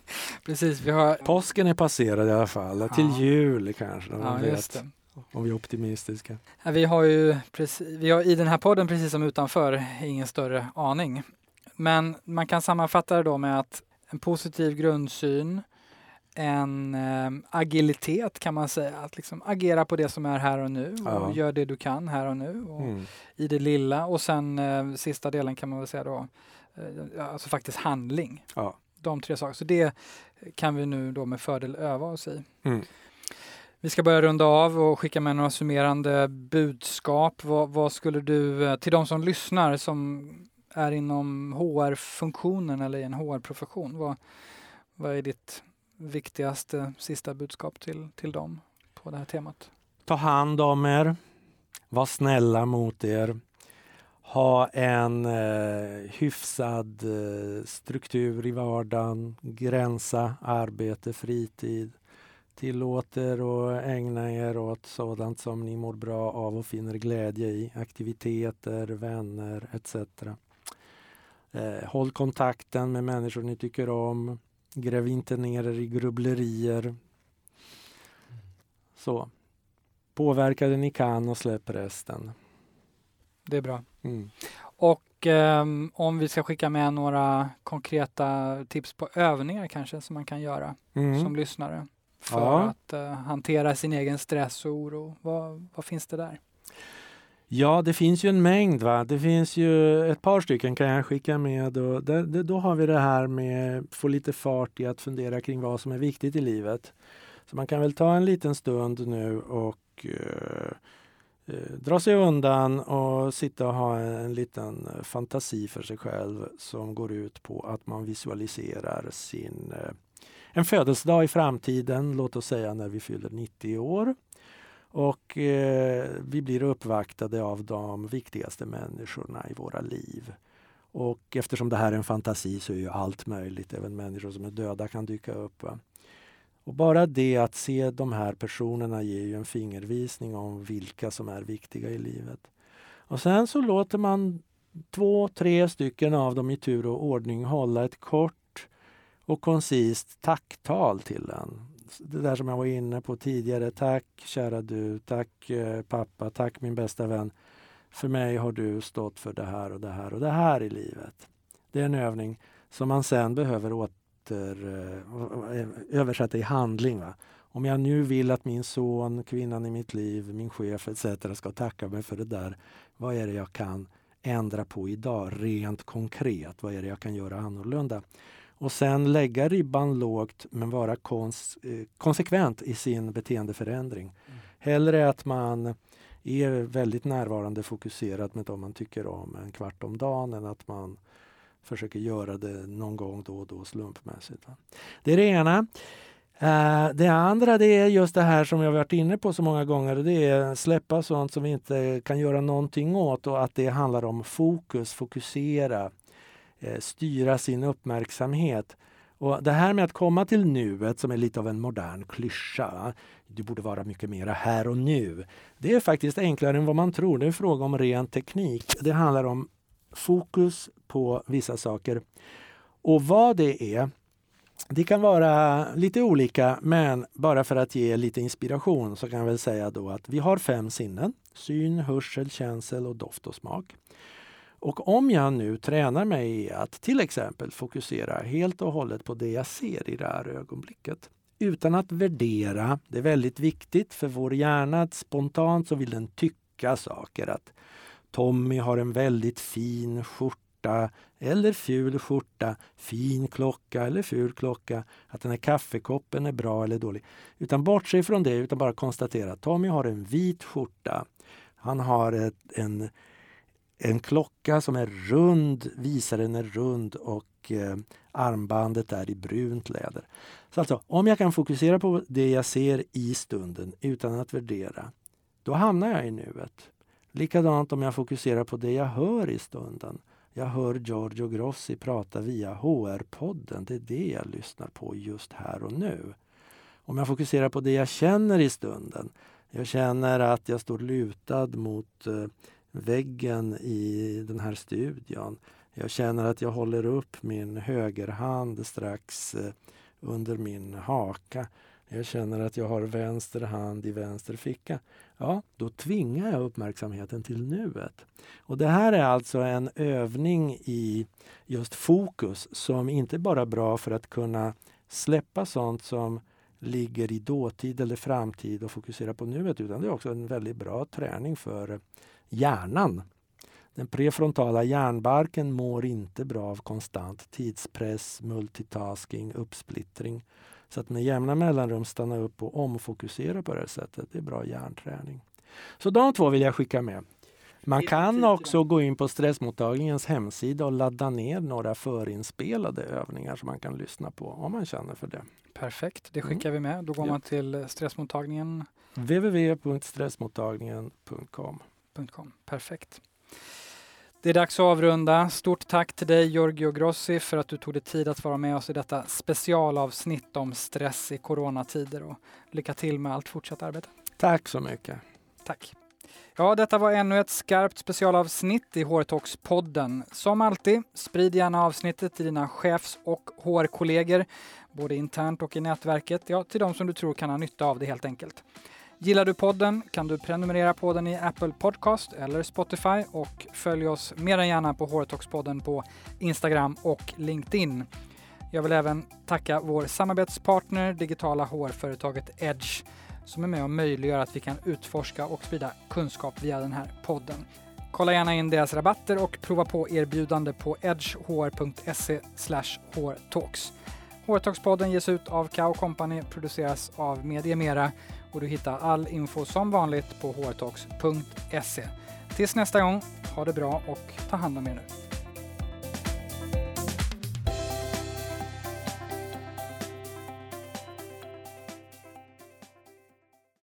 precis, vi har... Påsken är passerad i alla fall, ja. till jul kanske. Ja, vet. Om vi är optimistiska. Ja, vi har ju precis, vi har i den här podden, precis som utanför, ingen större aning. Men man kan sammanfatta det då med att en positiv grundsyn, en eh, agilitet kan man säga. Att liksom agera på det som är här och nu och ja. gör det du kan här och nu och mm. i det lilla. Och sen eh, sista delen kan man väl säga då, eh, alltså faktiskt handling. Ja. De tre sakerna. Så det kan vi nu då med fördel öva oss i. Mm. Vi ska börja runda av och skicka med några summerande budskap. Vad, vad skulle du, eh, till de som lyssnar som är inom HR-funktionen eller i en HR-profession, vad, vad är ditt viktigaste sista budskap till, till dem på det här temat? Ta hand om er. Var snälla mot er. Ha en eh, hyfsad eh, struktur i vardagen. Gränsa arbete, fritid. Tillåt er att ägna er åt sådant som ni mår bra av och finner glädje i. Aktiviteter, vänner etc. Eh, håll kontakten med människor ni tycker om. Gräv inte ner er i grubblerier. Så. Påverka det ni kan och släpp resten. Det är bra. Mm. Och eh, om vi ska skicka med några konkreta tips på övningar kanske som man kan göra mm. som lyssnare för ja. att eh, hantera sin egen stress och oro. Vad, vad finns det där? Ja, det finns ju en mängd. Va? Det finns ju ett par stycken kan jag skicka med. Och där, det, då har vi det här med att få lite fart i att fundera kring vad som är viktigt i livet. Så man kan väl ta en liten stund nu och eh, eh dra sig undan och sitta och ha en liten fantasi för sig själv som går ut på att man visualiserar sin eh, en födelsedag i framtiden, låt oss säga när vi fyller 90 år. Och eh, vi blir uppvaktade av de viktigaste människorna i våra liv. Och eftersom det här är en fantasi så är ju allt möjligt, även människor som är döda kan dyka upp. Va? Och bara det att se de här personerna ger ju en fingervisning om vilka som är viktiga i livet. Och sen så låter man två, tre stycken av dem i tur och ordning hålla ett kort och koncist tacktal till en det där som jag var inne på tidigare. Tack kära du, tack eh, pappa, tack min bästa vän. För mig har du stått för det här och det här och det här i livet. Det är en övning som man sen behöver åter, eh, översätta i handling. Va? Om jag nu vill att min son, kvinnan i mitt liv, min chef etc. ska tacka mig för det där. Vad är det jag kan ändra på idag rent konkret? Vad är det jag kan göra annorlunda? Och sen lägga ribban lågt men vara kons eh, konsekvent i sin beteendeförändring. Mm. Hellre att man är väldigt närvarande fokuserad med de man tycker om en kvart om dagen än att man försöker göra det någon gång då och då slumpmässigt. Va? Det är det ena. Uh, det andra det är just det här som jag varit inne på så många gånger. Det är släppa sånt som vi inte kan göra någonting åt och att det handlar om fokus, fokusera. Eh, styra sin uppmärksamhet. Och Det här med att komma till nuet som är lite av en modern klyscha. Du borde vara mycket mera här och nu. Det är faktiskt enklare än vad man tror. Det är en fråga om ren teknik. Det handlar om fokus på vissa saker. Och vad det är, det kan vara lite olika men bara för att ge lite inspiration så kan jag väl säga då att vi har fem sinnen. Syn, hörsel, känsel och doft och smak. Och om jag nu tränar mig i att till exempel fokusera helt och hållet på det jag ser i det här ögonblicket utan att värdera. Det är väldigt viktigt för vår hjärna att spontant så vill den tycka saker. Att Tommy har en väldigt fin skjorta eller ful skjorta, fin klocka eller ful klocka, att den här kaffekoppen är bra eller dålig. Utan bortse från det, utan bara konstatera att Tommy har en vit skjorta. Han har ett, en, en klocka som är rund, visaren är rund och eh, armbandet är i brunt läder. Så alltså, om jag kan fokusera på det jag ser i stunden utan att värdera, då hamnar jag i nuet. Likadant om jag fokuserar på det jag hör i stunden. Jag hör Giorgio Grossi prata via HR-podden. Det är det jag lyssnar på just här och nu. Om jag fokuserar på det jag känner i stunden. Jag känner att jag står lutad mot eh, väggen i den här studion. Jag känner att jag håller upp min högerhand strax eh, under min haka. Jag känner att jag har vänster hand i vänster ficka. Ja, då tvingar jag uppmärksamheten till nuet. Och det här är alltså en övning i just fokus som inte bara är bra för att kunna släppa sånt som ligger i dåtid eller framtid och fokusera på nuet utan det är också en väldigt bra träning för hjärnan. Den prefrontala hjärnbarken mår inte bra av konstant tidspress, multitasking, uppsplittring. Så att med jämna mellanrum stanna upp och omfokusera på det här sättet, det är bra hjärnträning. Så de två vill jag skicka med. Man kan också gå in på stressmottagningens hemsida och ladda ner några förinspelade övningar som man kan lyssna på om man känner för det. Perfekt, det mm. skickar mm. vi med. Då går ja. man till stressmottagningen. www.stressmottagningen.com Perfekt. Det är dags att avrunda. Stort tack till dig Giorgio Grossi för att du tog dig tid att vara med oss i detta specialavsnitt om stress i coronatider och lycka till med allt fortsatt arbete. Tack så mycket. Tack. Ja, detta var ännu ett skarpt specialavsnitt i HR-talks-podden. Som alltid, sprid gärna avsnittet till dina chefs och HR-kollegor, både internt och i nätverket, ja, till de som du tror kan ha nytta av det helt enkelt. Gillar du podden kan du prenumerera på den i Apple Podcast eller Spotify och följ oss mer än gärna på Hortoxpodden på Instagram och LinkedIn. Jag vill även tacka vår samarbetspartner, digitala hårföretaget Edge som är med och möjliggör att vi kan utforska och sprida kunskap via den här podden. Kolla gärna in deras rabatter och prova på erbjudande på edgehr.se hrtalks. Hortalkspodden ges ut av Kao Company, produceras av Media Mera och du hittar all info som vanligt på hrtalks.se. Tills nästa gång, ha det bra och ta hand om er nu.